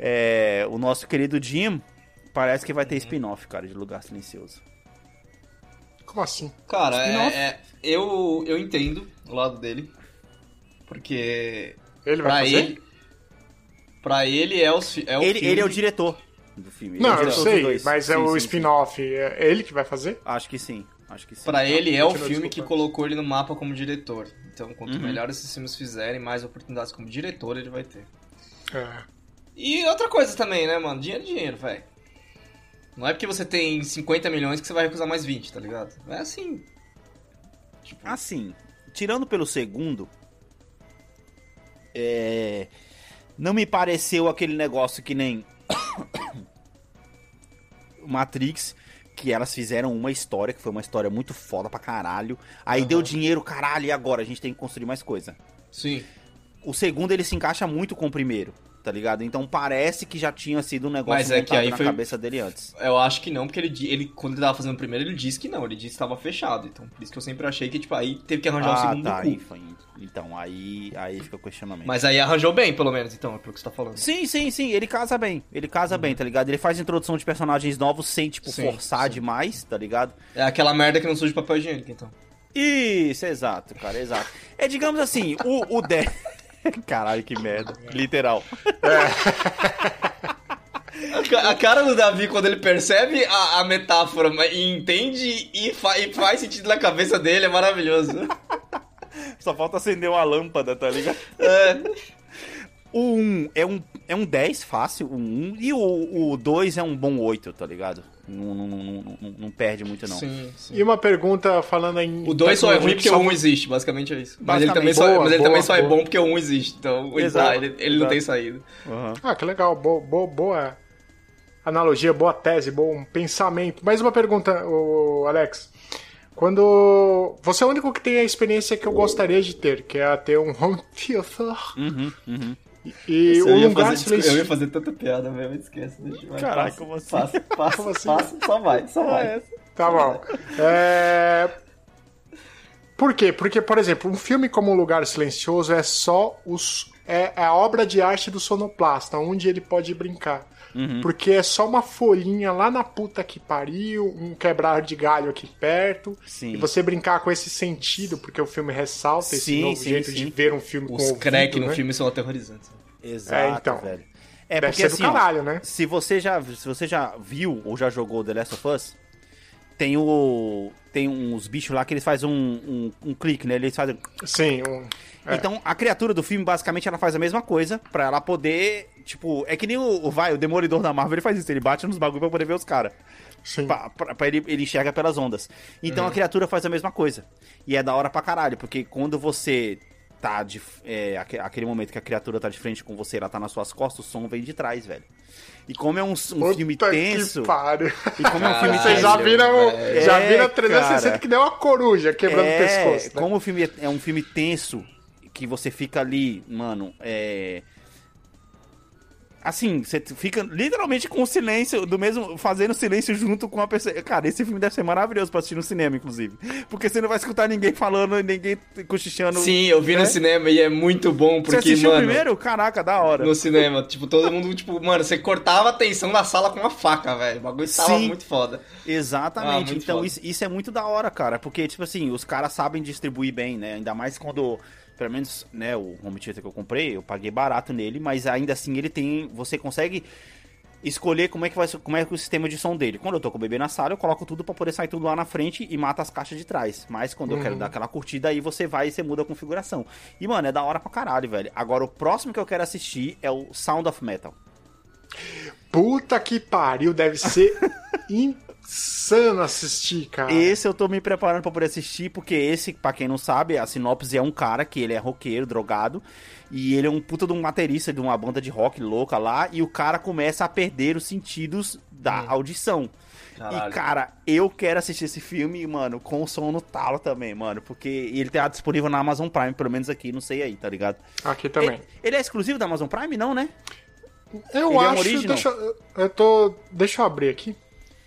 É, o nosso querido Jim parece que vai ter spin-off, cara, de Lugar Silencioso. Como assim? Cara, é, é- eu, eu entendo o lado dele. Porque Ele vai pra fazer? ele. Pra ele é, os, é o Ele, filme. ele é o diretor do filme. ele é Não, o eu sei, dois. mas é Sim, o sim, sim. spin-off. É ele que vai fazer? Acho que sim, acho que sim. Pra ele é o filme que colocou ele no mapa como diretor. Então, quanto Uhum. melhor esses filmes fizerem, mais oportunidades como diretor ele vai ter. É. E outra coisa também, né, mano? Dinheiro é dinheiro, velho. Não é porque você tem 50 milhões que você vai recusar mais 20, tá ligado? É assim. Tipo, Assim, tirando pelo segundo, é, não me pareceu aquele negócio que nem Matrix, que elas fizeram uma história, que foi uma história muito foda pra caralho. Aí Aham. deu dinheiro, caralho, e agora? A gente tem que construir mais coisa. sim. O segundo, ele se encaixa muito com o primeiro, tá ligado? Então parece que já tinha sido um negócio Mas é que aí na foi- cabeça dele antes. Eu acho que não, porque ele, ele quando ele tava fazendo o primeiro, ele disse que não, ele disse que tava fechado. Então, por isso que eu sempre achei que, tipo, aí teve que arranjar o Ah, segundo tá, cu. aí foi- Então, aí, aí fica o questionamento. Mas aí arranjou bem, pelo menos, então, é pelo que você tá falando. Sim, sim, sim, ele casa bem. Ele casa bem, tá ligado? Ele faz introdução de personagens novos sem, tipo, Sim, forçar sim. demais, tá ligado? É aquela merda que não suja papel higiênico, então. Isso, exato, cara, exato. É, digamos assim, o, o De... Caralho, que merda. Literal. A ca- A cara do Davi, quando ele percebe a, a metáfora e entende e, fa- e faz sentido na cabeça dele, é maravilhoso. Só falta acender uma lâmpada, tá ligado? É, O 1 é um, é um 10 fácil, o 1, e o 2 é um bom 8, tá ligado? Não, não, não, não, não perde muito, não. Sim, sim. E uma pergunta falando em. O 2 só é ruim porque o 1 um existe, basicamente é isso. Mas ele também, Basicamente. só, Boa, mas ele boa, também só é boa. bom porque o 1 um existe. Então, Exato, ele, ele não exato. tem saída. Aham. Ah, que legal. Boa, boa, boa analogia, boa tese, bom pensamento. Mais uma pergunta, Alex. Quando. Você é o único que tem a experiência que eu gostaria de ter, que é ter um home theater. Uhum, uhum. E eu, um ia lugar fazer, eu ia fazer tanta piada mesmo, esquece. Deixa, vai, Caralho, passa, como assim? Passa, passa, Como assim? passa, só vai, só vai. Tá bom. É... Por quê? Porque, por exemplo, um filme como Um Lugar Silencioso é só os... é é a obra de arte do sonoplasta, onde ele pode brincar. Uhum. Porque é só uma folhinha lá na puta que pariu, um quebrar de galho aqui perto. Sim. E você brincar com esse sentido, porque o filme ressalta esse Sim, novo sim, jeito sim. de ver um filme com Os ouvido, crack no né? filme são aterrorizantes. Exato, É, então. velho. É Deve porque ser do assim, caralho, né? se você já se você já viu ou já jogou The Last of Us, tem o tem uns bichos lá que eles fazem um, um, um clique, né? Eles fazem Sim, um... é. Então, a criatura do filme, basicamente, ela faz a mesma coisa pra ela poder, tipo, é que nem o, o vai, o Demolidor da Marvel, ele faz isso, ele bate nos bagulho pra poder ver os caras. Sim. Pra, pra- pra ele, ele enxerga pelas ondas. Então a criatura faz a mesma coisa. E é da hora pra caralho, porque quando você tá de. É, aque- aquele momento que a criatura tá de frente com você, ela tá nas suas costas, o som vem de trás, velho. E como é um, um filme que tenso. pariu. E como é um filme Vocês já viram, velho. já É, viram 360 cara. que deu uma coruja quebrando é, o pescoço. né? Como o filme é- é um filme tenso, que você fica ali, mano, é. Assim, você fica literalmente com o silêncio, do mesmo, fazendo silêncio junto com a pessoa. Cara, esse filme deve ser maravilhoso pra assistir no cinema, inclusive. Porque você não vai escutar ninguém falando, ninguém cochichando. Sim, eu vi né? no cinema e é muito bom, Você porque, assistiu mano. primeiro? Caraca, da hora. No cinema, tipo, todo mundo, tipo, mano, você cortava a tensão da sala com uma faca, velho. O bagulho tava Sim. muito foda. Ah, Exatamente. muito então foda. isso, isso é muito da hora, cara. Porque, tipo assim, os caras sabem distribuir bem, né? Ainda mais quando. Pelo menos, né, o home theater que eu comprei, eu paguei barato nele, mas ainda assim ele tem. Você consegue escolher como é que vai ser- como é que é o sistema de som dele. Quando eu tô com o bebê na sala, eu coloco tudo pra poder sair tudo lá na frente e mata as caixas de trás. Mas quando eu quero dar aquela curtida, aí você vai e você muda a configuração. E, mano, é da hora pra caralho, velho. Agora, o próximo que eu quero assistir é o Sound of Metal. Puta que pariu, deve ser insano assistir, cara. Esse eu tô me preparando pra poder assistir, porque esse, pra quem não sabe, a sinopse é um cara que ele é roqueiro, drogado, e ele é um puta de um baterista de uma banda de rock louca lá, e o cara começa a perder os sentidos da audição. Caralho. E, cara, eu quero assistir esse filme, mano, com o som no talo também, mano, porque ele tá disponível na Amazon Prime, pelo menos aqui, não sei aí, tá ligado? Aqui também. Ele, ele é exclusivo da Amazon Prime? Não, né? Eu Ele é um acho. deixa, eu tô. Deixa eu abrir aqui.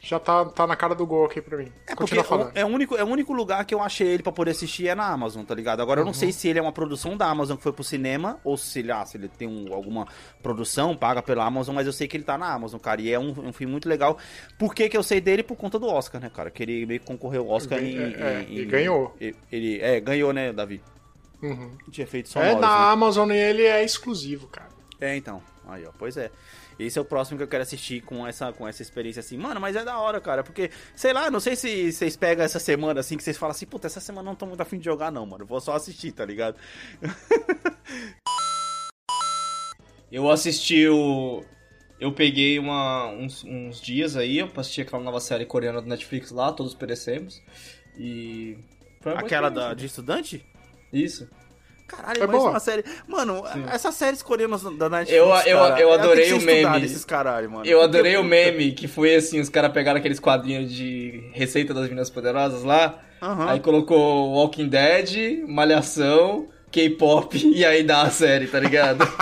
Já tá, tá na cara do gol aqui pra mim. É porque Continua falando. é o, único, é o único lugar que eu achei ele pra poder assistir é na Amazon, tá ligado? Agora eu Uhum. não sei se ele é uma produção da Amazon que foi pro cinema, ou se ele, ah, se ele tem um- alguma produção paga pela Amazon, mas eu sei que ele tá na Amazon, cara. E é um, um filme muito legal. Por que, que eu sei dele? Por conta do Oscar, né, cara? Que ele meio que concorreu ao Oscar Gan- em, é, em- e ganhou. Ele, é, ganhou, né, Davi? Uhum. Feito É, sonoros, na né? Amazon ele é exclusivo, cara. É, então. Aí, ó, pois é. Esse é o próximo que eu quero assistir com essa, com essa experiência assim. Mano, mas é da hora, cara. Porque, sei lá, não sei se vocês pegam essa semana assim, que vocês falam assim, puta, essa semana não tô muito afim de jogar, não, mano. Vou só assistir, tá ligado? Eu assisti o. Eu peguei uma, uns, uns dias aí, eu assisti aquela nova série coreana do Netflix lá, todos perecemos. E. Aquela da, de estudante? Isso. Caralho, É mas boa. uma série. Mano, essas séries coreanas da Netflix. Eu- eu- cara, eu adorei o meme. Esses caralho, mano. Eu Porque, adorei o puta, meme, que foi assim, os caras pegaram aqueles quadrinhos de Receita das Minas Poderosas lá, aí colocou Walking Dead, Malhação, K-pop, e aí dá a série, tá ligado?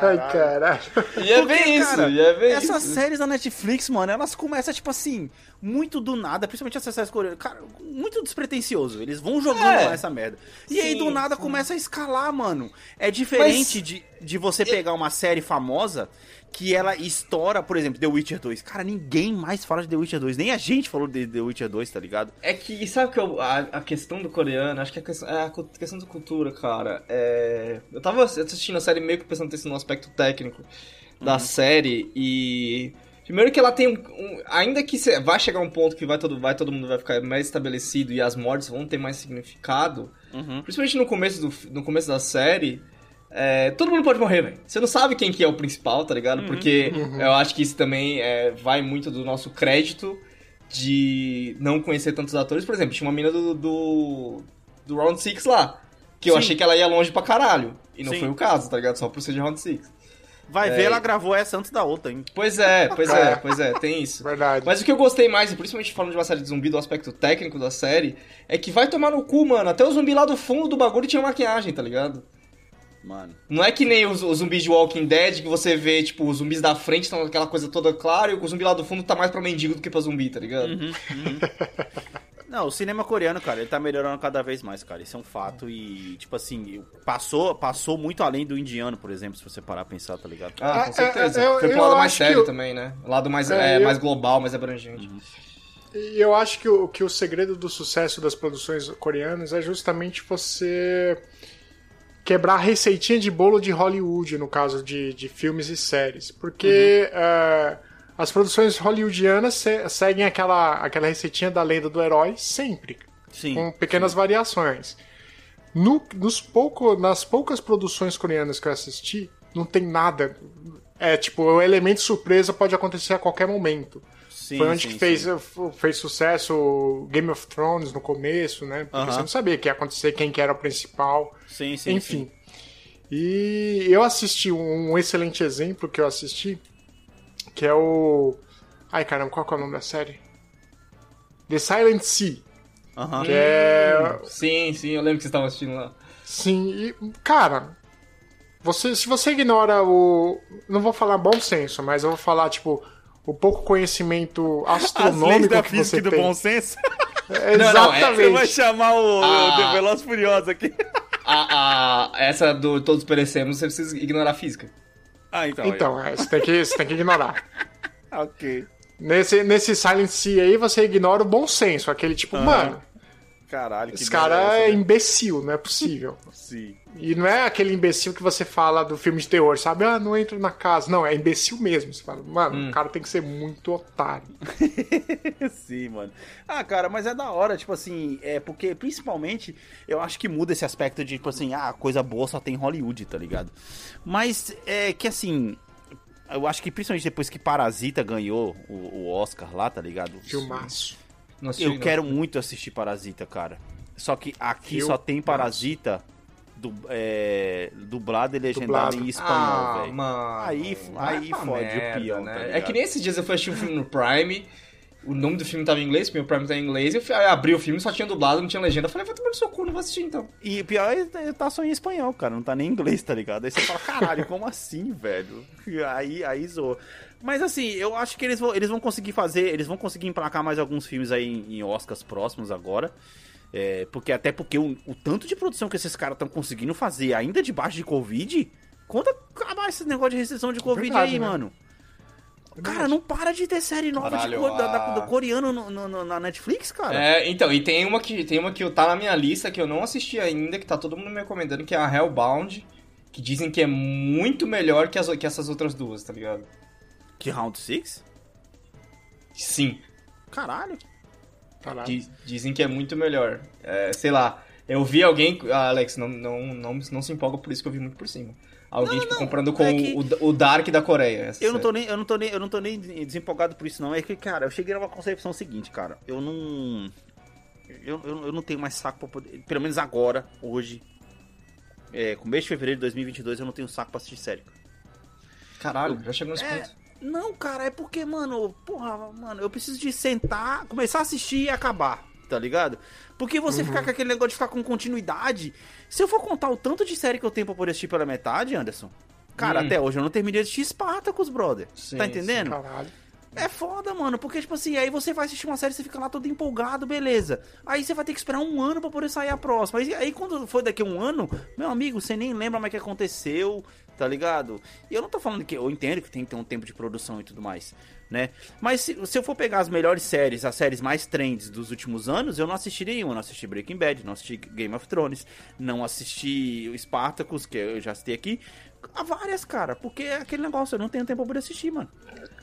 Ai, caralho. E é Porque, bem isso, cara, e é bem Essas isso. séries da Netflix, mano, elas começam, tipo assim, muito do nada, principalmente essas séries coreanas, cara, muito despretensioso. Eles vão jogando É. essa merda. E aí, Sim, do nada, sim. começa a escalar, mano. É diferente Mas- de, de você pegar uma série famosa que ela estoura, por exemplo, The Witcher 2. Cara, ninguém mais fala de The Witcher 2. Nem a gente falou de The Witcher 2, tá ligado? É que, sabe que eu- a, a questão do coreano, acho que a questão, é a questão da cultura, cara. É, eu tava assistindo a série meio que prestando atenção no aspecto técnico da Uhum. série e. Primeiro que ela tem um. um- ainda que cê- vai chegar um ponto que vai todo, vai todo mundo vai ficar mais estabelecido e as mortes vão ter mais significado. Uhum. Principalmente no começo, do, no começo da série. é, todo mundo pode morrer, velho. Você não sabe quem que é o principal, tá ligado? Porque eu acho que isso também é, vai muito do nosso crédito de não conhecer tantos atores. Por exemplo, tinha uma mina do, do, do Round 6 lá. Que eu Sim. achei que ela ia longe pra caralho. E não Sim. foi o caso, tá ligado? Só por ser de Round 6. Vai É. ver, ela gravou essa antes da outra, hein? Pois é, pois é, pois é, tem isso. Verdade. Mas o que eu gostei mais, e principalmente falando de uma série de zumbi, do aspecto técnico da série, é que vai tomar no cu, mano. Até o zumbi lá do fundo do bagulho tinha maquiagem, tá ligado? Mano. Não é que nem os, os zumbis de Walking Dead, que você vê, tipo, os zumbis da frente estão aquela coisa toda clara, e o zumbi lá do fundo tá mais pra mendigo do que pra zumbi, tá ligado? Não, o cinema coreano, cara, ele tá melhorando cada vez mais, cara. Isso é um fato e, tipo assim, passou, passou muito além do indiano, por exemplo, se você parar a pensar, tá ligado? Ah, Ah, com certeza. é, é, eu- Foi pro lado mais acho sério que eu- também, né? O lado mais, É, é, eu- mais global, mais abrangente. E eu acho que o, que o segredo do sucesso das produções coreanas é justamente você quebrar a receitinha de bolo de Hollywood, no caso de, de filmes e séries. Porque eh, as produções hollywoodianas se- seguem aquela, aquela receitinha da lenda do herói sempre, Sim. com pequenas variações. No- nos pouco, nas poucas produções coreanas que eu assisti, não tem nada. É tipo, o elemento surpresa pode acontecer a qualquer momento. Sim, Foi onde sim, que fez, sim. fez sucesso o Game of Thrones no começo, né? Porque Aham. você não sabia que ia acontecer, quem que era o principal. Sim, sim, Enfim. E eu assisti um excelente exemplo que eu assisti, que é o. Ai caramba, qual que é o nome da série? The Silent Sea. Aham. Que é. Sim, sim, eu lembro que vocês estavam assistindo lá. Sim, e, cara. Você, se você ignora o. Não vou falar bom senso, mas eu vou falar, tipo, o pouco conhecimento As leis astronômico da que física você e do tem. bom senso. É, Não, não, é- Exatamente. Você vai chamar o, Ah. o The Veloz Furioso aqui. A, a- essa do Todos Perecemos, você precisa ignorar a física. Ah, então. Então, é, você, tem que, você tem que ignorar. é. Ok. Nesse, nesse Silent Sea aí, você ignora o bom senso. Aquele tipo, mano, Caralho, que esse cara é essa, né? imbecil, não é possível. Sim. E não é aquele imbecil que você fala do filme de terror, sabe? Ah, não entro na casa. Não, é imbecil mesmo. Você fala, mano, o cara tem que ser muito otário. Sim, mano. Ah, cara, mas é da hora, tipo assim, é porque principalmente eu acho que muda esse aspecto de, tipo assim, ah, coisa boa só tem em Hollywood, tá ligado? Mas é que assim, eu acho que principalmente depois que Parasita ganhou o, o Oscar lá, tá ligado? Filmaço. Não assisti, Eu não. quero muito assistir Parasita, cara. Só que aqui Filmaço. só tem Parasita du, é, dublado e legendado Dublado. em espanhol, Ah, velho. mano. Aí- aí fode o peão, tá É que nem esses dias eu fui assistir um filme no Prime, o nome do filme tava em inglês, porque o Prime tá em inglês, eu fui, aí abri o filme, só tinha dublado, não tinha legenda. Eu falei, vai tomar no seu cu, não vou assistir então. E o pior é tá só em espanhol, cara. Não tá nem em inglês, tá ligado? Aí você fala, caralho, como assim, velho? E Aí, aí zoou. Mas assim, eu acho que eles vão, eles vão conseguir fazer, eles vão conseguir emplacar mais alguns filmes aí em, em Oscars próximos agora. É, porque até porque o, o tanto de produção que esses caras estão conseguindo fazer ainda debaixo de Covid, quando acabar esse negócio de restrição de Covid Verdade, aí, né? mano. Cara, não para de ter série nova Caralho, de da- da- do coreano no- no- no- na Netflix, cara. É, então, e tem uma que tem uma que tá na minha lista que eu não assisti ainda, que tá todo mundo me recomendando, que é a Hellbound, que dizem que é muito melhor que, as, que essas outras duas, tá ligado? Que Round 6? Sim, Caralho. Caralho. Diz- dizem que é muito melhor. É, sei lá, eu vi alguém. ah, Alex, não, não, não, não se empolga por isso que eu vi muito por cima. Alguém, tipo, comprando com é que- o, o Dark da Coreia. Eu não, tô série. nem, eu, não tô nem, eu não tô nem desempolgado por isso, não. É que, cara, eu cheguei numa concepção seguinte, cara. Eu não. Eu, eu, eu não tenho mais saco pra poder. Pelo menos agora, hoje. É, com mês de fevereiro de 2022, eu não tenho saco pra assistir série. Caralho, já chegou nesse É, ponto. Não, cara, é porque, mano, porra, mano, eu preciso de sentar, começar a assistir e acabar, tá ligado? Porque você ficar com aquele negócio de ficar com continuidade. Se eu for contar o tanto de série que eu tenho pra poder assistir pela metade, Anderson. Cara, Hum. até hoje eu não terminei de assistir Spartacus, brother. Sim, tá entendendo? Caralho. É foda, mano, porque, tipo assim, aí você vai assistir uma série, você fica lá todo empolgado, beleza. Aí você vai ter que esperar um ano pra poder sair a próxima. Aí, aí quando for daqui a um ano, meu amigo, você nem lembra mais o que aconteceu, tá ligado? E eu não tô falando que eu entendo que tem que ter um tempo de produção e tudo mais, né? Mas se, se eu for pegar as melhores séries, as séries mais trends dos últimos anos, eu não assisti nenhuma. Não assisti Breaking Bad, não assisti Game of Thrones, não assisti o Spartacus, que eu já citei aqui. Há várias, cara, porque é aquele negócio, eu não tenho tempo pra poder assistir, mano.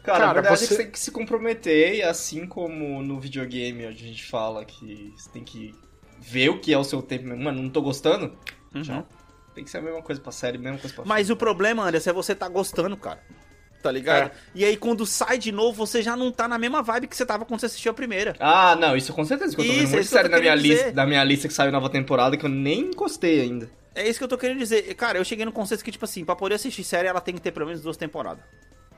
Cara, Cara, a verdade é você- que você tem que se comprometer, e assim como no videogame, onde a gente fala que você tem que ver o que é o seu tempo mesmo. Mano, não tô gostando? Tchau. Tem que ser a mesma coisa pra série, mesma coisa pra Uhum. Mas o problema, Anderson, é você tá gostando, cara. Tá ligado? É. E aí, quando sai de novo, você já não tá na mesma vibe que você tava quando você assistiu a primeira. Ah, não, isso com certeza. que Eu tô Isso, vendo muita série na minha, lista, da minha lista que saiu nova temporada que eu nem encostei ainda. É isso que eu tô querendo dizer. Cara, eu cheguei no conceito que, tipo assim, pra poder assistir série, ela tem que ter pelo menos duas temporadas.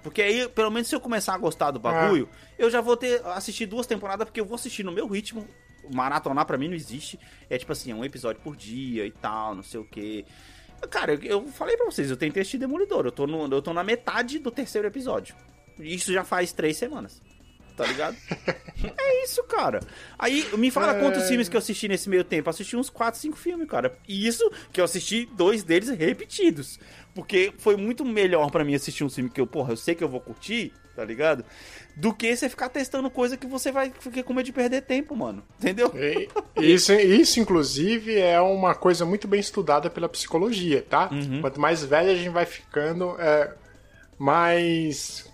Porque aí, pelo menos se eu começar a gostar do bagulho, eu já vou ter assistido duas temporadas, porque eu vou assistir no meu ritmo. Maratonar pra mim não existe. É tipo assim, é um episódio por dia e tal, não sei o quê. Cara, eu, eu falei pra vocês, eu tentei assistir Demolidor. Eu tô, no, eu tô na metade do terceiro episódio. Isso já faz três semanas. Tá ligado? é isso, cara. Aí, me fala quantos filmes que eu assisti nesse meio tempo. Eu assisti uns 4, 5 filmes, cara. E isso que eu assisti dois deles repetidos. Porque foi muito melhor pra mim assistir um filme que eu, porra, eu sei que eu vou curtir, tá ligado? Do que você ficar testando coisa que você vai ficar com medo de perder tempo, mano. Entendeu? Isso, isso, inclusive, é uma coisa muito bem estudada pela psicologia, tá? Quanto mais velho a gente vai ficando, é, mais,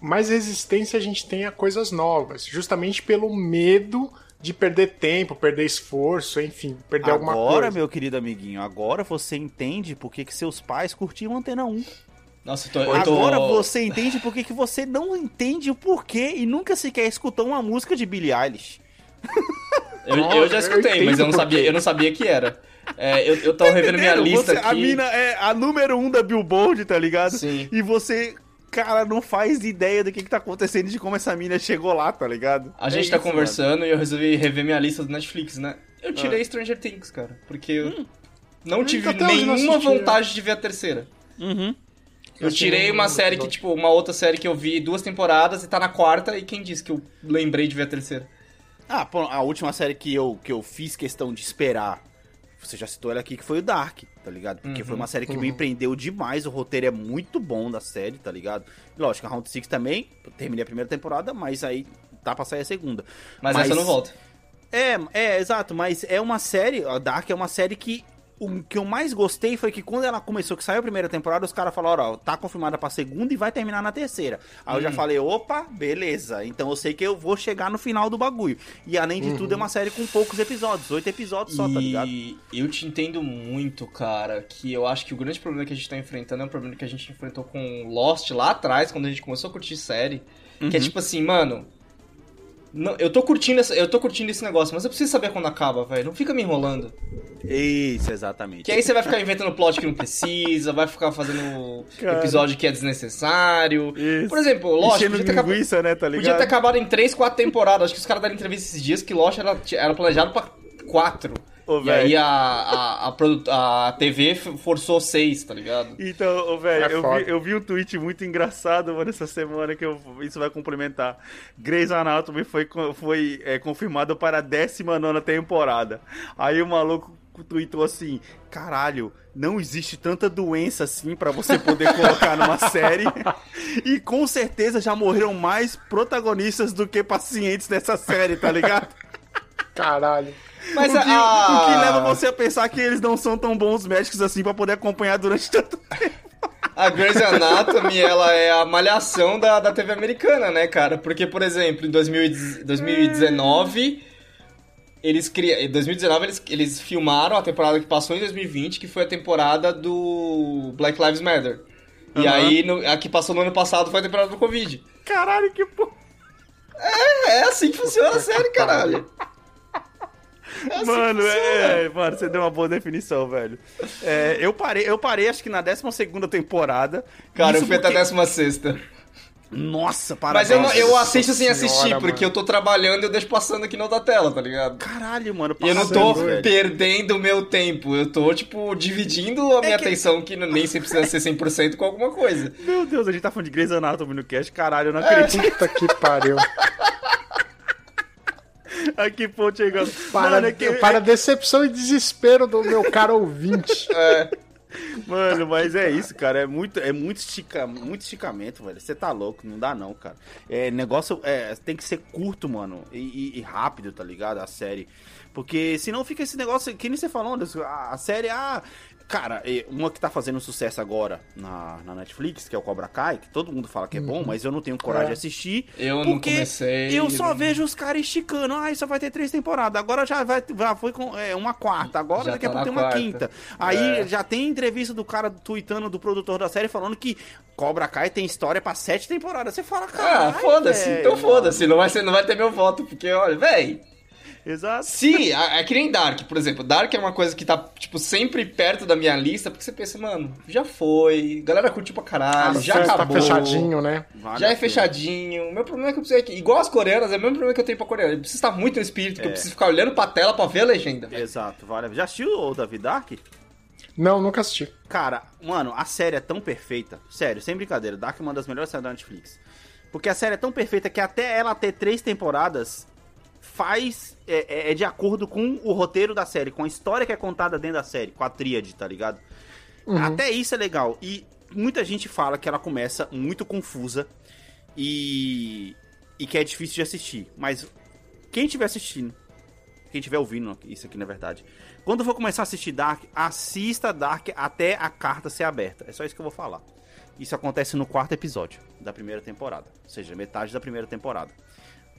mais resistência a gente tem a coisas novas. Justamente pelo medo de perder tempo, perder esforço, enfim, perder alguma Agora, coisa. meu querido amiguinho, agora você entende por que, que seus pais curtiam Antena 1. Nossa, eu tô. Eu tô... Agora você entende por que, que você não entende o porquê e nunca sequer escutou uma música de Billie Eilish. Eu, eu já Eu escutei, mas eu não sabia, eu não sabia que era. É, eu, eu tava revendo minha lista Você- aqui. A mina é a número um da Billboard, tá ligado? Sim. E você, cara, não faz ideia do que, que tá acontecendo e de como essa mina chegou lá, tá ligado? A gente É tá isso, conversando e eu resolvi rever minha lista do Netflix, né? Eu tirei Stranger Things, cara, porque eu não tive até hoje não nenhuma assisti, vontade de ver a terceira. mano. Uhum. Eu tirei um uma série que, tipo, uma outra série que eu vi duas temporadas e tá na quarta, e quem disse que eu lembrei de ver a terceira? Ah, pô, a última série que eu, que eu fiz questão de esperar, você já citou ela aqui, que foi o Dark, tá ligado? Porque foi uma série que me empreendeu demais, o roteiro é muito bom da série, tá ligado? Lógico, a Round Six também, eu terminei a primeira temporada, mas aí tá pra sair a segunda. Mas, essa não volta. É, é, exato, mas é uma série, a Dark é uma série que o que eu mais gostei foi que quando ela começou, que saiu a primeira temporada, os caras falaram, ó, tá confirmada pra segunda e vai terminar na terceira. Aí eu já falei, opa, beleza, então eu sei que eu vou chegar no final do bagulho. E além de tudo, é uma série com poucos episódios, oito episódios só, tá ligado? E eu te entendo muito, cara, que eu acho que o grande problema que a gente tá enfrentando é um problema que a gente enfrentou com Lost lá atrás, quando a gente começou a curtir série. Que Uhum. é tipo assim, mano. Não, eu tô curtindo essa, eu tô curtindo esse negócio, mas eu preciso saber quando acaba, velho. Não fica me enrolando. Isso, exatamente. Que aí você vai ficar inventando plot que não precisa, vai ficar fazendo Cara. episódio que é desnecessário. Isso. Por exemplo, Lost podia ter, acabado, linguiça, né, tá ligado? podia ter acabado em 3, 4 temporadas. Acho que os caras deram entrevista esses dias que Lost era, era planejado pra 4. Ô, e aí a, a, a, a TV forçou 6, tá ligado? Então, ô, velho, É eu, foda. vi, eu vi um tweet muito engraçado, mano, essa semana que eu, isso vai complementar. Grey's Anatomy foi, foi é, confirmado para a 19 temporada. Aí o maluco tweetou assim: caralho, não existe tanta doença assim pra você poder colocar numa série. E com certeza já morreram mais protagonistas do que pacientes nessa série, tá ligado? Caralho. Mas o, que, o que leva você a pensar que eles não são tão bons médicos assim pra poder acompanhar durante tanto tempo. A Grey's Anatomy, ela é a malhação da, da TV americana, né, cara? Porque, por exemplo, em 2010 2019, eles criam... Em 2019, eles, eles filmaram a temporada que passou em 2020, que foi a temporada do Black Lives Matter. E Aham. aí, no- a que passou no ano passado foi a temporada do Covid. Caralho, que porra. É assim que funciona a série, caralho. É assim Mano, funciona. é, mano, você deu uma boa definição, velho. É, eu parei, eu parei acho que na 12 temporada. Cara, eu fui até a porque- 16 Nossa, Mas parabéns. eu, não- eu Nossa assisto sem senhora, assistir, mano. porque eu tô trabalhando e eu deixo passando aqui na outra tela, tá ligado? Caralho, mano. E eu não tô velho. perdendo o meu tempo, eu tô, tipo, dividindo a minha que- atenção, que nem sempre precisa ser 100% com alguma coisa. Meu Deus, a gente tá falando de Grey's Anatomy no cast. Caralho, eu não É. acredito. Puta que pariu. Aqui, pô, chegando. Para, Mano, é que, para a decepção e desespero do meu caro ouvinte. Mano, mas é isso, cara. É muito, é muito, estica, muito esticamento, velho. Você tá louco, não dá não, cara. É, negócio é, tem que ser curto, mano, e, e- e rápido, tá ligado? A série. Porque senão fica esse negócio, que nem você falou, Anderson, a, a série, ah. Cara, e uma que tá fazendo sucesso agora na, na Netflix, que é o Cobra Kai, que todo mundo fala que é bom, mas eu não tenho coragem de assistir. Eu não comecei, Eu só não- vejo os caras esticando. Ah, só vai ter três temporadas. Agora já, vai, já foi com é, uma quarta. Agora Já daqui a tá pouco tem uma quarta. quinta. Aí É. já tem entrevista do cara tweetando, do produtor da série, falando que Cobra Kai tem história pra sete temporadas. Você fala, cara. Ah, foda-se, então foda-se, não vai, ser, não vai ter meu voto, porque, olha, véi, Exato. se, é que nem Dark, por exemplo, Dark é uma coisa que tá, tipo, sempre perto da minha lista, porque você pensa, mano, já foi, galera curtiu pra caralho, Ah, já tá acabou. fechadinho, né? Vale Já é fechadinho. O meu problema é que eu preciso. Igual as coreanas, é o mesmo problema que eu tenho pra coreana. Eu preciso estar muito no espírito, que É. eu preciso ficar olhando pra tela pra ver a legenda. Exato, vale. Já assistiu o David Dark? Não, nunca assisti. Cara, mano, a série é tão perfeita. Sério, sem brincadeira. Dark é uma das melhores séries da Netflix. Porque a série é tão perfeita que até ela ter três temporadas faz. É, é- é de acordo com o roteiro da série, com a história que é contada dentro da série, com a tríade, tá ligado? Até isso é legal. E muita gente fala que ela começa muito confusa e. e que é difícil de assistir. Mas quem estiver assistindo, quem estiver ouvindo isso aqui na verdade, quando for começar a assistir Dark, assista Dark até a carta ser aberta. É só isso que eu vou falar. Isso acontece no quarto episódio da primeira temporada, ou seja, metade da primeira temporada.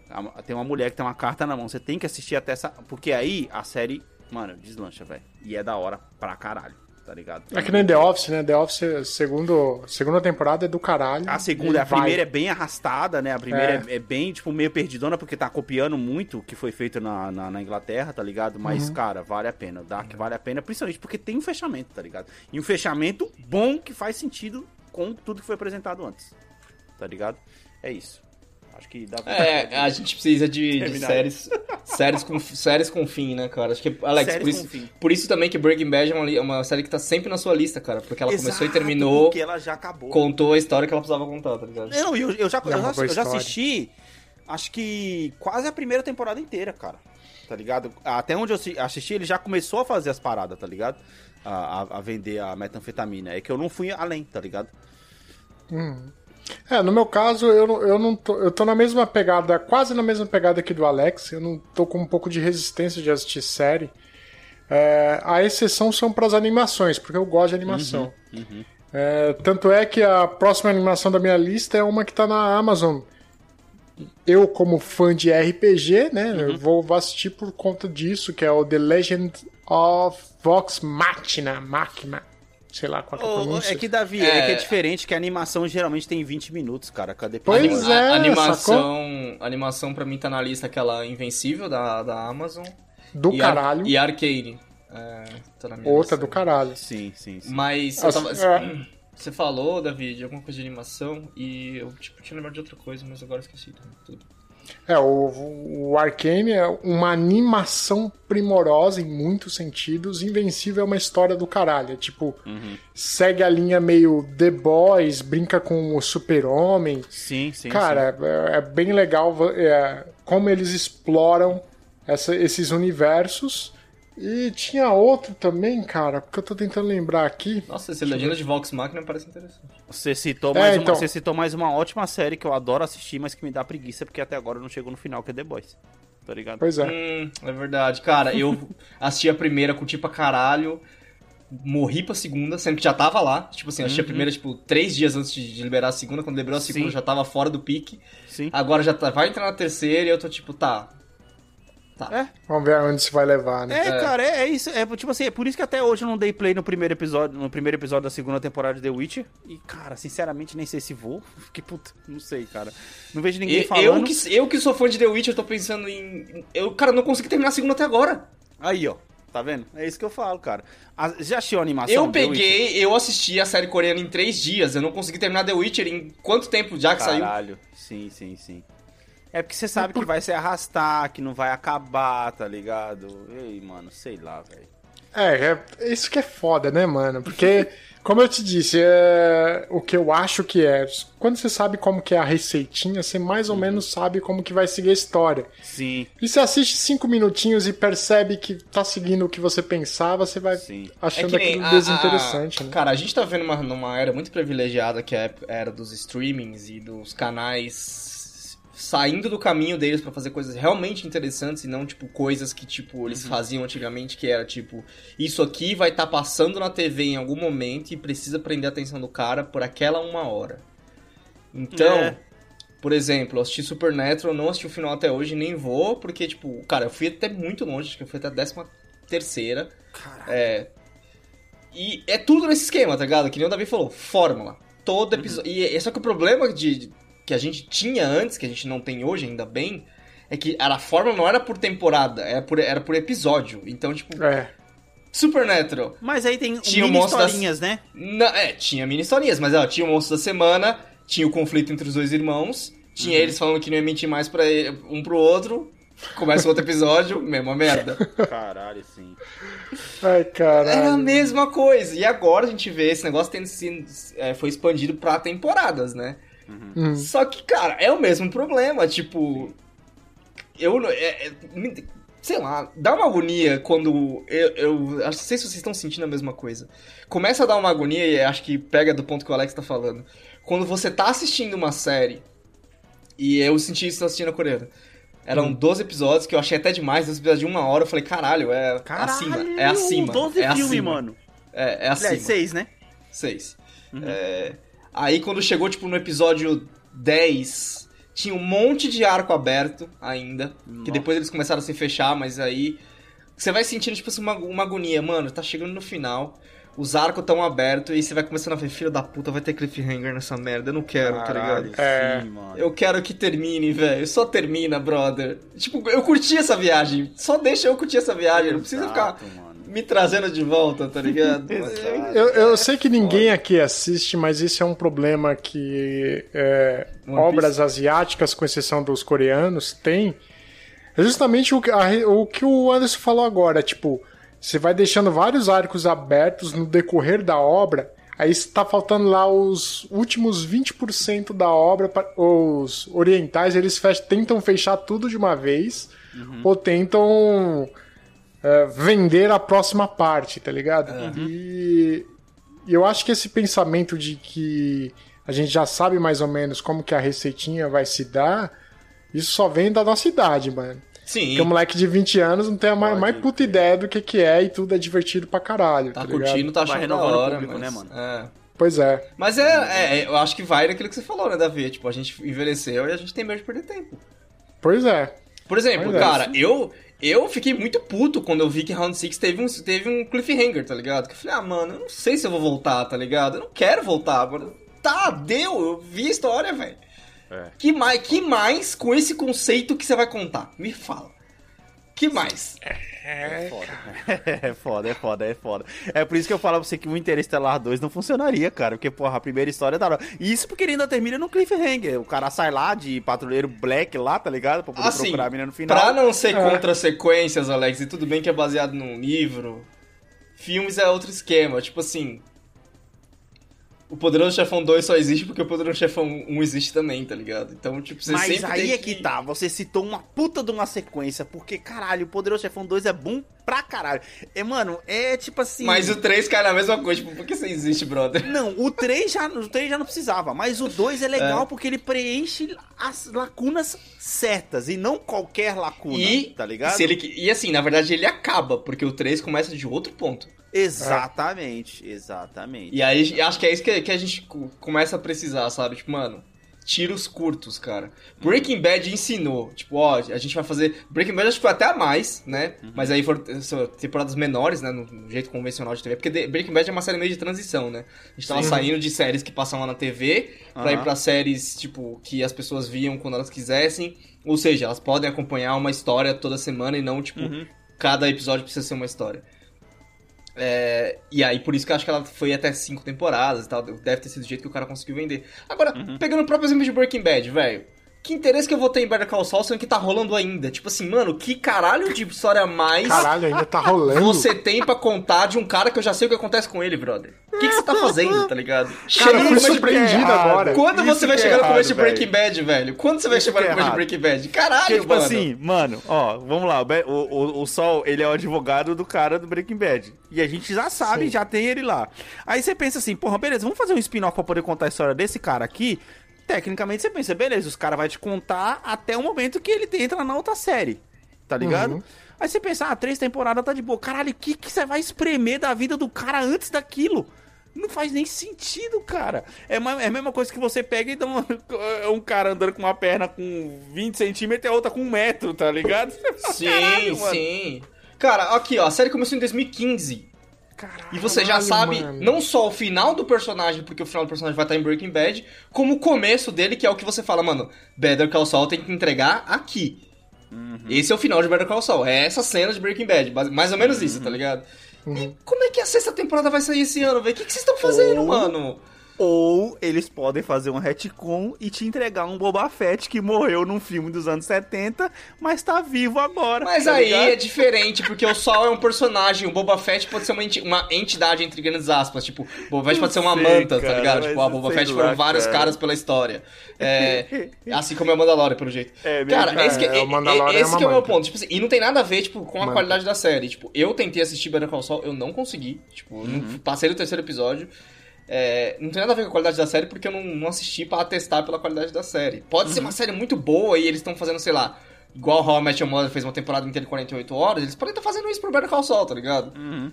A- Tem uma mulher que tem uma carta na mão, você tem que assistir até essa, porque aí a série, mano, deslancha, velho. E é da hora pra caralho, tá ligado? É que nem The Office, né? The Office, segundo, segunda temporada é do caralho. A segunda, a Ele vai. primeira é bem arrastada, né? A primeira é, é bem, tipo, meio perdidona, porque tá copiando muito o que foi feito na, na, na Inglaterra, tá ligado? Mas, Uhum. cara, vale a pena. O Dark vale a pena, principalmente porque tem um fechamento, tá ligado? E um fechamento bom que faz sentido com tudo que foi apresentado antes. Tá ligado? É isso. Acho que dá pra... É, a gente precisa de, de séries, séries, com, séries com fim, né, cara? Acho que, Alex, Séries por isso, fim. por isso também que Breaking Bad é uma, é uma série que tá sempre na sua lista, cara. Porque ela começou e Exato, terminou, Porque ela já acabou. contou a história que ela precisava contar, tá ligado? Não, eu, eu já, eu, É já, eu já assisti, acho que quase a primeira temporada inteira, cara. Tá ligado? Até onde eu assi- assisti, ele já começou a fazer as paradas, tá ligado? A, a- a vender a metanfetamina. É que eu não fui além, tá ligado? É, no meu caso, eu, não- eu não tô, eu tô na mesma pegada, quase na mesma pegada aqui do Alex. Eu não tô com um pouco de resistência de assistir série. É, a exceção são para as animações, porque eu gosto de animação. É, tanto é que a próxima animação da minha lista é uma que tá na Amazon. Eu, como fã de RPG, né, eu vou, vou assistir por conta disso, que é o The Legend of Vox Machina, Machina. Sei lá qual que é a pronúncia. é que, Davi, é... É. que é diferente, que a animação geralmente tem 20 minutos, cara, cada Pois é, a, sacou? animação, a animação pra mim tá na lista aquela Invencível da, da Amazon. Do e Ar- caralho. e Arcane. É, tá na minha Outra lista. do caralho. Sim, sim, sim. Mas eu As- tava- é. você falou, Davi, de alguma coisa de animação e eu tipo, tinha lembrado de outra coisa, mas agora esqueci tudo. É, o, o Arcane é uma animação primorosa em muitos sentidos. Invencível é uma história do caralho. É tipo, segue a linha meio The Boys, brinca com o Super-Homem. Sim, sim, Cara, é, é bem legal é, como eles exploram essa- esses universos. E tinha outro também, cara, porque eu tô tentando lembrar aqui. Nossa, esse Legenda de Vox Machina parece interessante. Você citou, É, mais uma, então. você citou mais uma ótima série que eu adoro assistir, mas que me dá preguiça, porque até agora não chegou no final, que é The Boys. Tá ligado? Pois é. Hum, é verdade. Cara, eu assisti a primeira, curti pra caralho. Morri pra segunda, sendo que já tava lá. Tipo assim, assisti a primeira, tipo, três dias antes de liberar a segunda. Quando liberou a segunda, Uhum. Sim. já tava fora do pique. Sim. Agora já tá, vai entrar na terceira e eu tô tipo, tá. Tá. É. Vamos ver onde isso vai levar, né? É, cara, é, é isso. É tipo assim, é por isso que até hoje eu não dei play no primeiro episódio, no primeiro episódio da segunda temporada de The Witcher. E, cara, sinceramente, nem sei se vou. Fiquei puta, não sei, cara. Não vejo ninguém E- falando. eu, que, eu que sou fã de The Witcher, tô pensando em. Eu, cara, não consegui terminar a segunda até agora. Aí, ó. Tá vendo? É isso que eu falo, cara. A- já assistiu a animação? Eu peguei, eu assisti a série coreana em três dias. Eu não consegui terminar The Witcher em quanto tempo já que saiu? Caralho. Sim, sim, sim. É porque você sabe que vai se arrastar, que não vai acabar, tá ligado? Ei, mano, sei lá, velho. É, é isso que é foda, né, mano? Porque, como eu te disse, é, o que eu acho que é. Quando você sabe como que é a receitinha, você mais ou menos sabe como que vai seguir a história. Sim, E você assiste cinco minutinhos e percebe que tá seguindo o que você pensava, você vai Sim. achando É que nem aquilo a- desinteressante, a- né? Cara, a gente tá vendo uma, numa era muito privilegiada que é a era dos streamings e dos canais saindo do caminho deles pra fazer coisas realmente interessantes e não, tipo, coisas que, tipo, Uhum. eles faziam antigamente, que era, tipo, isso aqui vai estar passando na TV em algum momento e precisa prender a atenção do cara por aquela uma hora. Então, É. por exemplo, eu assisti Supernatural, não assisti o final até hoje, nem vou, porque, tipo, cara, eu fui até muito longe, acho que eu fui até a décima terceira. É. E é tudo nesse esquema, tá ligado? Que nem o Davi falou, fórmula. Todo episódio. E é só que o problema de, que a gente tinha antes, que a gente não tem hoje, ainda bem, é que era, a fórmula não era por temporada, era por, era por episódio. Então, tipo, É. Supernatural. Mas aí tem Tinha o mini historinhas, né? Na- é, tinha mini historinhas, mas ó, tinha o monstro da semana, tinha o conflito entre os dois irmãos, tinha Uhum. eles falando que não ia mentir mais pra ele- um pro outro. Começa outro episódio, mesma merda. Caralho, sim. Ai, Era a caralho. mesma coisa. E agora a gente vê esse negócio tendo sido, é, foi expandido pra temporadas, né? Hum. Só que, cara, é o mesmo problema. Tipo, eu é- é- sei lá, dá uma agonia quando eu, eu não sei se vocês estão sentindo a mesma coisa. Começa a dar uma agonia e acho que pega do ponto que o Alex tá falando. Quando você tá assistindo uma série e eu senti isso assistindo a coreana. Eram 12 episódios que eu achei até demais, 12 episódios de uma hora. Eu falei, caralho, é Caralho, acima. É acima. 12 é filme, acima. mano. É, é acima. Aliás, 6, né? Seis. É, aí quando chegou, tipo, no episódio 10, tinha um monte de arco aberto ainda. Que Nossa. depois eles começaram a se fechar, mas aí. Você vai sentindo, tipo assim, uma, uma agonia. Mano, tá chegando no final. Os arcos tão abertos e você vai começando a ver, filho da puta, vai ter cliffhanger nessa merda. Eu não quero, tá Caralho, ligado? É. sim, mano. Eu quero que termine, velho. Só termina, brother. Tipo, eu curti essa viagem. Só deixa eu curtir essa viagem. Não precisa ficar Exato, mano. Me trazendo de volta, tá ligado? Exato. Eu, eu sei que ninguém aqui assiste, mas isso é um problema que é, obras asiáticas, com exceção dos coreanos, têm. É justamente o, que- a o que o Anderson falou agora. Tipo, você vai deixando vários arcos abertos no decorrer da obra, aí está faltando lá os últimos 20% da obra. pra- Os orientais, eles fech- tentam fechar tudo de uma vez, ou tentam é, vender a próxima parte, tá ligado? E, e eu acho que esse pensamento de que a gente já sabe mais ou menos como que a receitinha vai se dar, isso só vem da nossa idade, mano. Sim. Porque o moleque de 20 anos não tem a mais, mais puta ideia do que, que é e tudo é divertido pra caralho. Tá Tá, ligado? curtindo, tá Vai achando renovando o hora, público, mas, né, mano? É. Pois é. Mas é, é, é, eu acho que vai naquilo que você falou, né, Davi? Tipo, a gente envelheceu e a gente tem medo de perder tempo. Pois é. Por exemplo, Pois é. cara, eu eu fiquei muito puto quando eu vi que Round 6 teve um, teve um cliffhanger, tá ligado? Que eu falei, ah, mano, eu não sei se eu vou voltar, tá ligado? Eu não quero voltar, mano. Tá, deu, eu vi a história, velho. É. Que, mais, que mais com esse conceito que você vai contar? Me fala. Que mais? É foda. É foda, é foda, é foda. É por isso que eu falo pra você que o Interestelar 2 não funcionaria, cara. Porque, porra, a primeira história é da hora. E isso porque ele ainda termina no cliffhanger. O cara sai lá de patrulheiro black lá, tá ligado? Pra poder Assim, procurar a menina no final. Pra não ser É. contra sequências, Alex, e tudo bem que é baseado num livro, filmes é outro esquema. Tipo assim. O Poderoso Chefão 2 só existe porque o Poderoso Chefão 1 existe também, tá ligado? Então, tipo, você Mas sempre aí tem é que tá, você citou uma puta de uma sequência, porque, caralho, o Poderoso Chefão 2 é bom pra caralho. É, mano, é tipo assim... Mas o 3 cai na mesma coisa, tipo, por que você existe, brother? Não, o 3 já, o 3 já não precisava, mas o 2 é legal porque ele preenche as lacunas certas e não qualquer lacuna, E, tá ligado? se ele, e assim, na verdade ele acaba, porque o 3 começa de outro ponto. Exatamente, exatamente. E aí acho que é isso que, que a gente co- começa a precisar, sabe? Tipo, mano, tiros curtos, cara. Breaking Bad ensinou, tipo, ó, a gente vai fazer. Breaking Bad acho que foi até a mais, né? Mas aí foram temporadas menores, né? No, jeito convencional de TV. Porque Breaking Bad é uma série meio de transição, né? A gente tava saindo de séries que passavam na TV pra ir pra séries, tipo, que as pessoas viam quando elas quisessem. Ou seja, elas podem acompanhar uma história toda semana e não, tipo, cada episódio precisa ser uma história. É, e aí, por isso que eu acho que ela foi até cinco temporadas e tal. Deve ter sido do jeito que o cara conseguiu vender. Agora, pegando o próprio exemplo de Breaking Bad, velho. Que interesse que eu vou ter em Better Call Saul sendo que tá rolando ainda? Tipo assim, mano, que caralho de história mais Caralho, ainda tá rolando. você tem pra contar de um cara que eu já sei o que acontece com ele, brother? O que, que você tá fazendo, tá ligado? Cara, Chega eu no fui começo de surpreendido errado. agora. Quando Isso você vai é chegar no errado, começo de. Breaking Bad, velho? Quando você vai Isso chegar no é começo de. Breaking Bad? Caralho, Porque, tipo mano. assim, mano, ó, vamos lá, o, o, o, o Sol, ele é o advogado do cara do Breaking Bad. E a gente já sabe, já tem ele lá. Aí você pensa assim, porra, beleza, vamos fazer um spin-off pra poder contar a história desse cara aqui. Tecnicamente você pensa, beleza, os caras vão te contar até o momento que ele entra na outra série. Tá ligado? Uhum. Aí você pensa, ah, três temporadas tá de boa. Caralho, o que, que você vai espremer da vida do cara antes daquilo? Não faz nem sentido, cara. É, é a mesma coisa que você pega e dá uma- um cara andando com uma perna com 20 centímetros e a outra com um metro, tá ligado? Sim, Caralho, sim. Cara, aqui, ó, a série começou em 2015. Caralho. E você já sabe mano. não só o final do personagem, porque o final do personagem vai estar em Breaking Bad, como o começo dele, que é o que você fala, mano, Better Call Saul tem que entregar aqui. Esse é o final de Better Call Saul. É essa cena de Breaking Bad. Mais ou menos isso, tá ligado? E como é que a sexta temporada vai sair esse ano, velho? O que, que vocês estão fazendo, Ou- mano? Ou eles podem fazer um retcon e te entregar um Boba Fett que morreu num filme dos anos 70, mas tá vivo agora. Mas tá aí ligado? é diferente, porque o Sol é um personagem, o Boba Fett pode ser uma, enti- uma entidade, entre grandes aspas. Tipo, o Boba Fett pode ser uma sei, manta, tá cara, ligado? mas Tipo, a Boba sei Fett lá, foram vários cara. caras pela história. É, assim como é o Mandalorian, pelo jeito. É mesmo, cara, esse que, é, o Mandalorian é esse que é o meu ponto. Tipo assim, e não tem nada a ver, tipo, com a Manta. qualidade da série. Tipo, eu tentei assistir Better Call Saul, eu não consegui. Tipo, Uhum. não- passei no terceiro episódio. É, não tem nada a ver com a qualidade da série porque eu não, não assisti pra atestar pela qualidade da série. Pode ser Uhum. uma série muito boa e eles estão fazendo, sei lá, igual How I Met Your Mother fez uma temporada inteira de 48 horas, eles podem estar fazendo isso pro Better Call Saul, tá ligado? Uhum,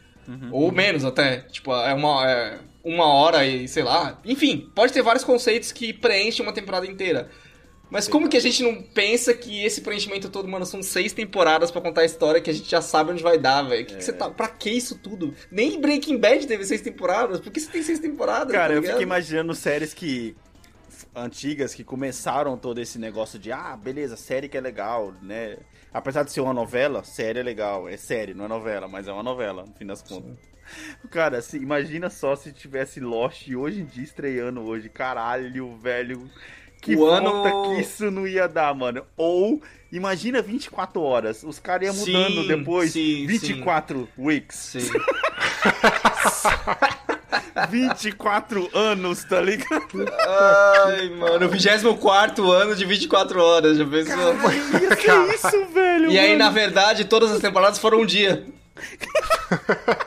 Ou menos até. Tipo, é uma, é uma hora e sei lá. Enfim, pode ter vários conceitos que preenchem uma temporada inteira. Mas como que a gente não pensa que esse preenchimento todo, mano, são seis temporadas pra contar a história que a gente já sabe onde vai dar, velho? Que que você tá. Pra que isso tudo? Nem Breaking Bad teve seis temporadas. Por que você tem seis temporadas? Cara, tá eu fico imaginando séries que. antigas que começaram todo esse negócio de ah, beleza, série que é legal, né? Apesar de ser uma novela, série é legal. É série, não é novela, mas é uma novela, no fim das contas. Cara, assim, imagina só se tivesse Lost hoje em dia estreando hoje. Caralho, velho. Que O ano- que isso não ia dar, mano. Ou, imagina 24 horas. Os caras iam Sim, mudando depois. sim, 24 weeks. Sim. 24 anos, tá ligado? Ai, mano, o 24 ano de 24 horas, já pensou? Ia ser isso, velho. E aí, mano. na verdade, todas as temporadas foram um dia.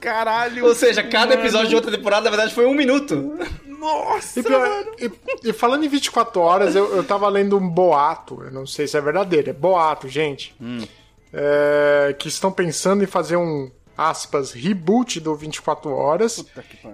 Caralho. Ou seja, cada mano. episódio de outra temporada, na verdade, foi um minuto. Nossa, E, pior- mano. e- e falando em 24 horas, eu, eu tava lendo um boato, eu não sei se é verdadeiro, é boato, gente. É, que estão pensando em fazer um, aspas, reboot do 24 horas.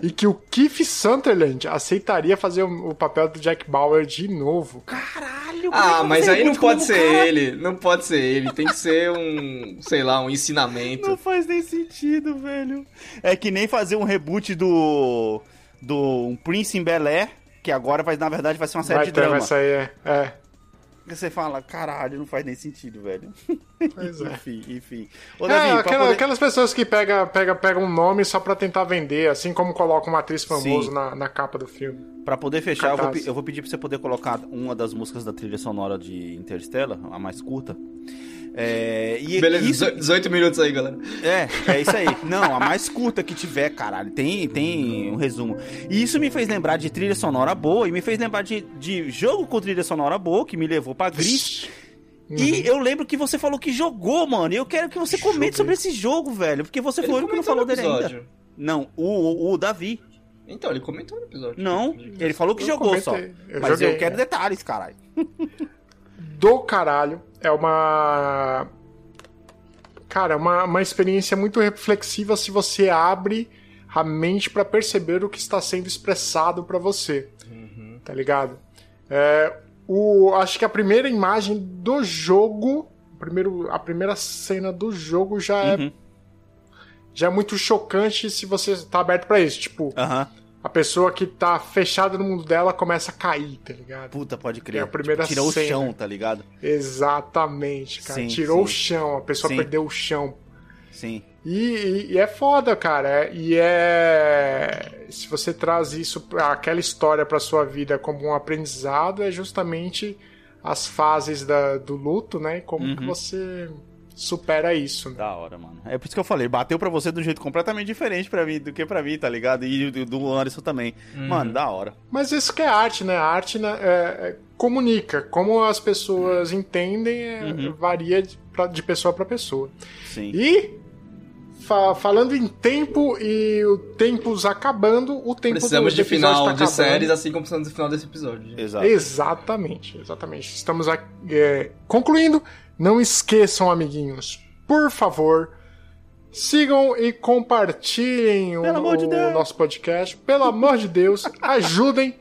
que. E que o Keith Sutherland aceitaria fazer o, papel do Jack Bauer de novo. Caralho, é Ah, que mas aí não pode ser cara? ele. Não pode ser ele. Tem que ser um, sei lá, um ensinamento. Não faz nem sentido, velho. É que nem fazer um reboot do. Do um Prince em Bel Air, que agora vai, na verdade, vai ser uma série Vai de ter, drama. vai sair, é. é. Você fala, caralho, não faz nem sentido, velho. Pois é. enfim, enfim. Ô, É, Davi, pra aquela- poder- aquelas pessoas que pegam pega, pega um nome só pra tentar vender, assim como coloca uma atriz famosa na, na capa do filme. Pra poder fechar, eu vou, eu vou pedir pra você poder colocar uma das músicas da trilha sonora de Interstellar, a mais curta. É, e Beleza, isso, 18 minutos aí, galera. É, é isso aí. Não, a mais curta que tiver, caralho. Tem, tem um resumo. E isso me fez lembrar de trilha sonora boa e me fez lembrar de, de jogo com trilha sonora boa, que me levou pra Gris. E eu lembro que você falou que jogou, mano. E eu quero que você comente sobre esse jogo, velho. Porque você foi o único que não falou dele ainda. Não, o, o, o Davi. Então, ele comentou no episódio. Não, ele falou que Eu jogou só. comentei. Eu Mas joguei, eu quero é. detalhes, caralho. do caralho. É uma. Cara, é uma, uma experiência muito reflexiva se você abre a mente pra perceber o que está sendo expressado pra você. Tá ligado? É, o, acho que a primeira imagem do jogo. Primeiro, a primeira cena do jogo já é. Uhum. Já é muito chocante se você tá aberto pra isso. Tipo, Aham. A pessoa que tá fechada no mundo dela começa a cair, tá ligado? Puta, pode crer. É a primeira Tira o cena. chão, tá ligado? Exatamente, cara. Sim, Tirou sim. o chão, a pessoa Sim. perdeu o chão. Sim. E, e- e é foda, cara. é- E é. Se você traz isso, aquela história pra sua vida como um aprendizado, é justamente as fases da- do luto, né? E como Uhum. que você supera isso. Né? Da hora, mano. É por isso que eu falei, bateu pra você de um jeito completamente diferente pra mim do que pra mim, tá ligado? E do, do Anderson também. Mano, da hora. Mas isso que é arte, né? A arte né, é- é- comunica. Como as pessoas entendem é- Uhum. varia de, pra- de pessoa pra pessoa. Sim. E fa- falando em tempo e o tempos acabando, o tempo Precisamos do, de do final tá de séries, assim como precisamos do final desse episódio. Exato. Exatamente, exatamente. Estamos aqui, é, concluindo. Não esqueçam, amiguinhos, por favor, sigam e compartilhem o, Pelo amor de o nosso podcast. Pelo amor de Deus, ajudem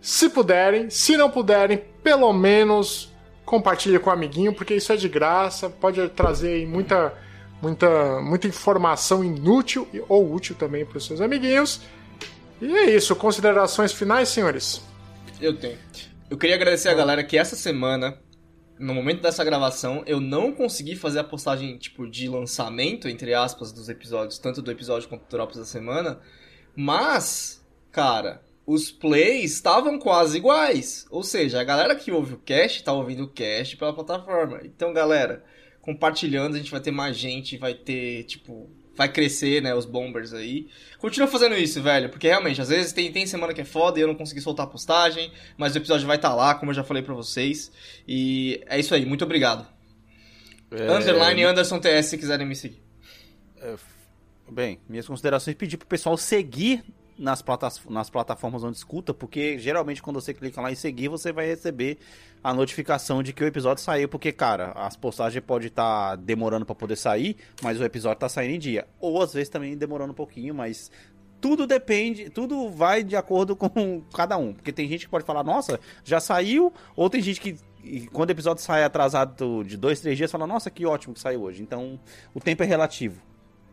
se puderem. Se não puderem, pelo menos compartilhe com o amiguinho, porque isso é de graça. Pode trazer aí muita, muita, muita informação inútil ou útil também para os seus amiguinhos. E é isso. Considerações finais, senhores? Eu tenho. Eu queria agradecer a galera que essa semana, no momento dessa gravação, eu não consegui fazer a postagem, tipo, de lançamento, entre aspas, dos episódios, tanto do episódio quanto do Drops da semana. Mas, cara, os plays estavam quase iguais. Ou seja, a galera que ouve o cast tá ouvindo o cast pela plataforma. Então, galera, compartilhando, a gente vai ter mais gente, vai ter, tipo, vai crescer, né, os bombers aí. Continua fazendo isso, velho, porque realmente, às vezes tem, tem semana que é foda e eu não consegui soltar a postagem, mas o episódio vai estar lá, como eu já falei pra vocês. E é isso aí, muito obrigado. É, Underline Anderson TS se quiserem me seguir. Bem, minhas considerações pedir pro pessoal seguir nas, platas, nas plataformas onde escuta, porque geralmente quando você clica lá em seguir, você vai receber a notificação de que o episódio saiu, porque, cara, as postagens podem estar demorando pra poder sair, mas o episódio tá saindo em dia. Ou às vezes também demorando um pouquinho, mas tudo depende, tudo vai de acordo com cada um. Porque tem gente que pode falar, nossa, já saiu, ou tem gente que. Quando o episódio sai atrasado de dois, três dias, fala, nossa, que ótimo que saiu hoje. Então, o tempo é relativo.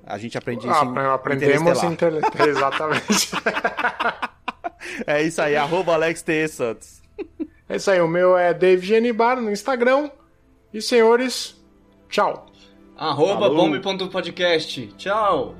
A gente aprende isso. em Ah, aprendemos Interestelar. inter... Exatamente. É isso aí, arroba Alex T. Santos. é isso aí, o meu é Dave Genibar no Instagram. E senhores, tchau. Arroba bombe.podcast. Tchau!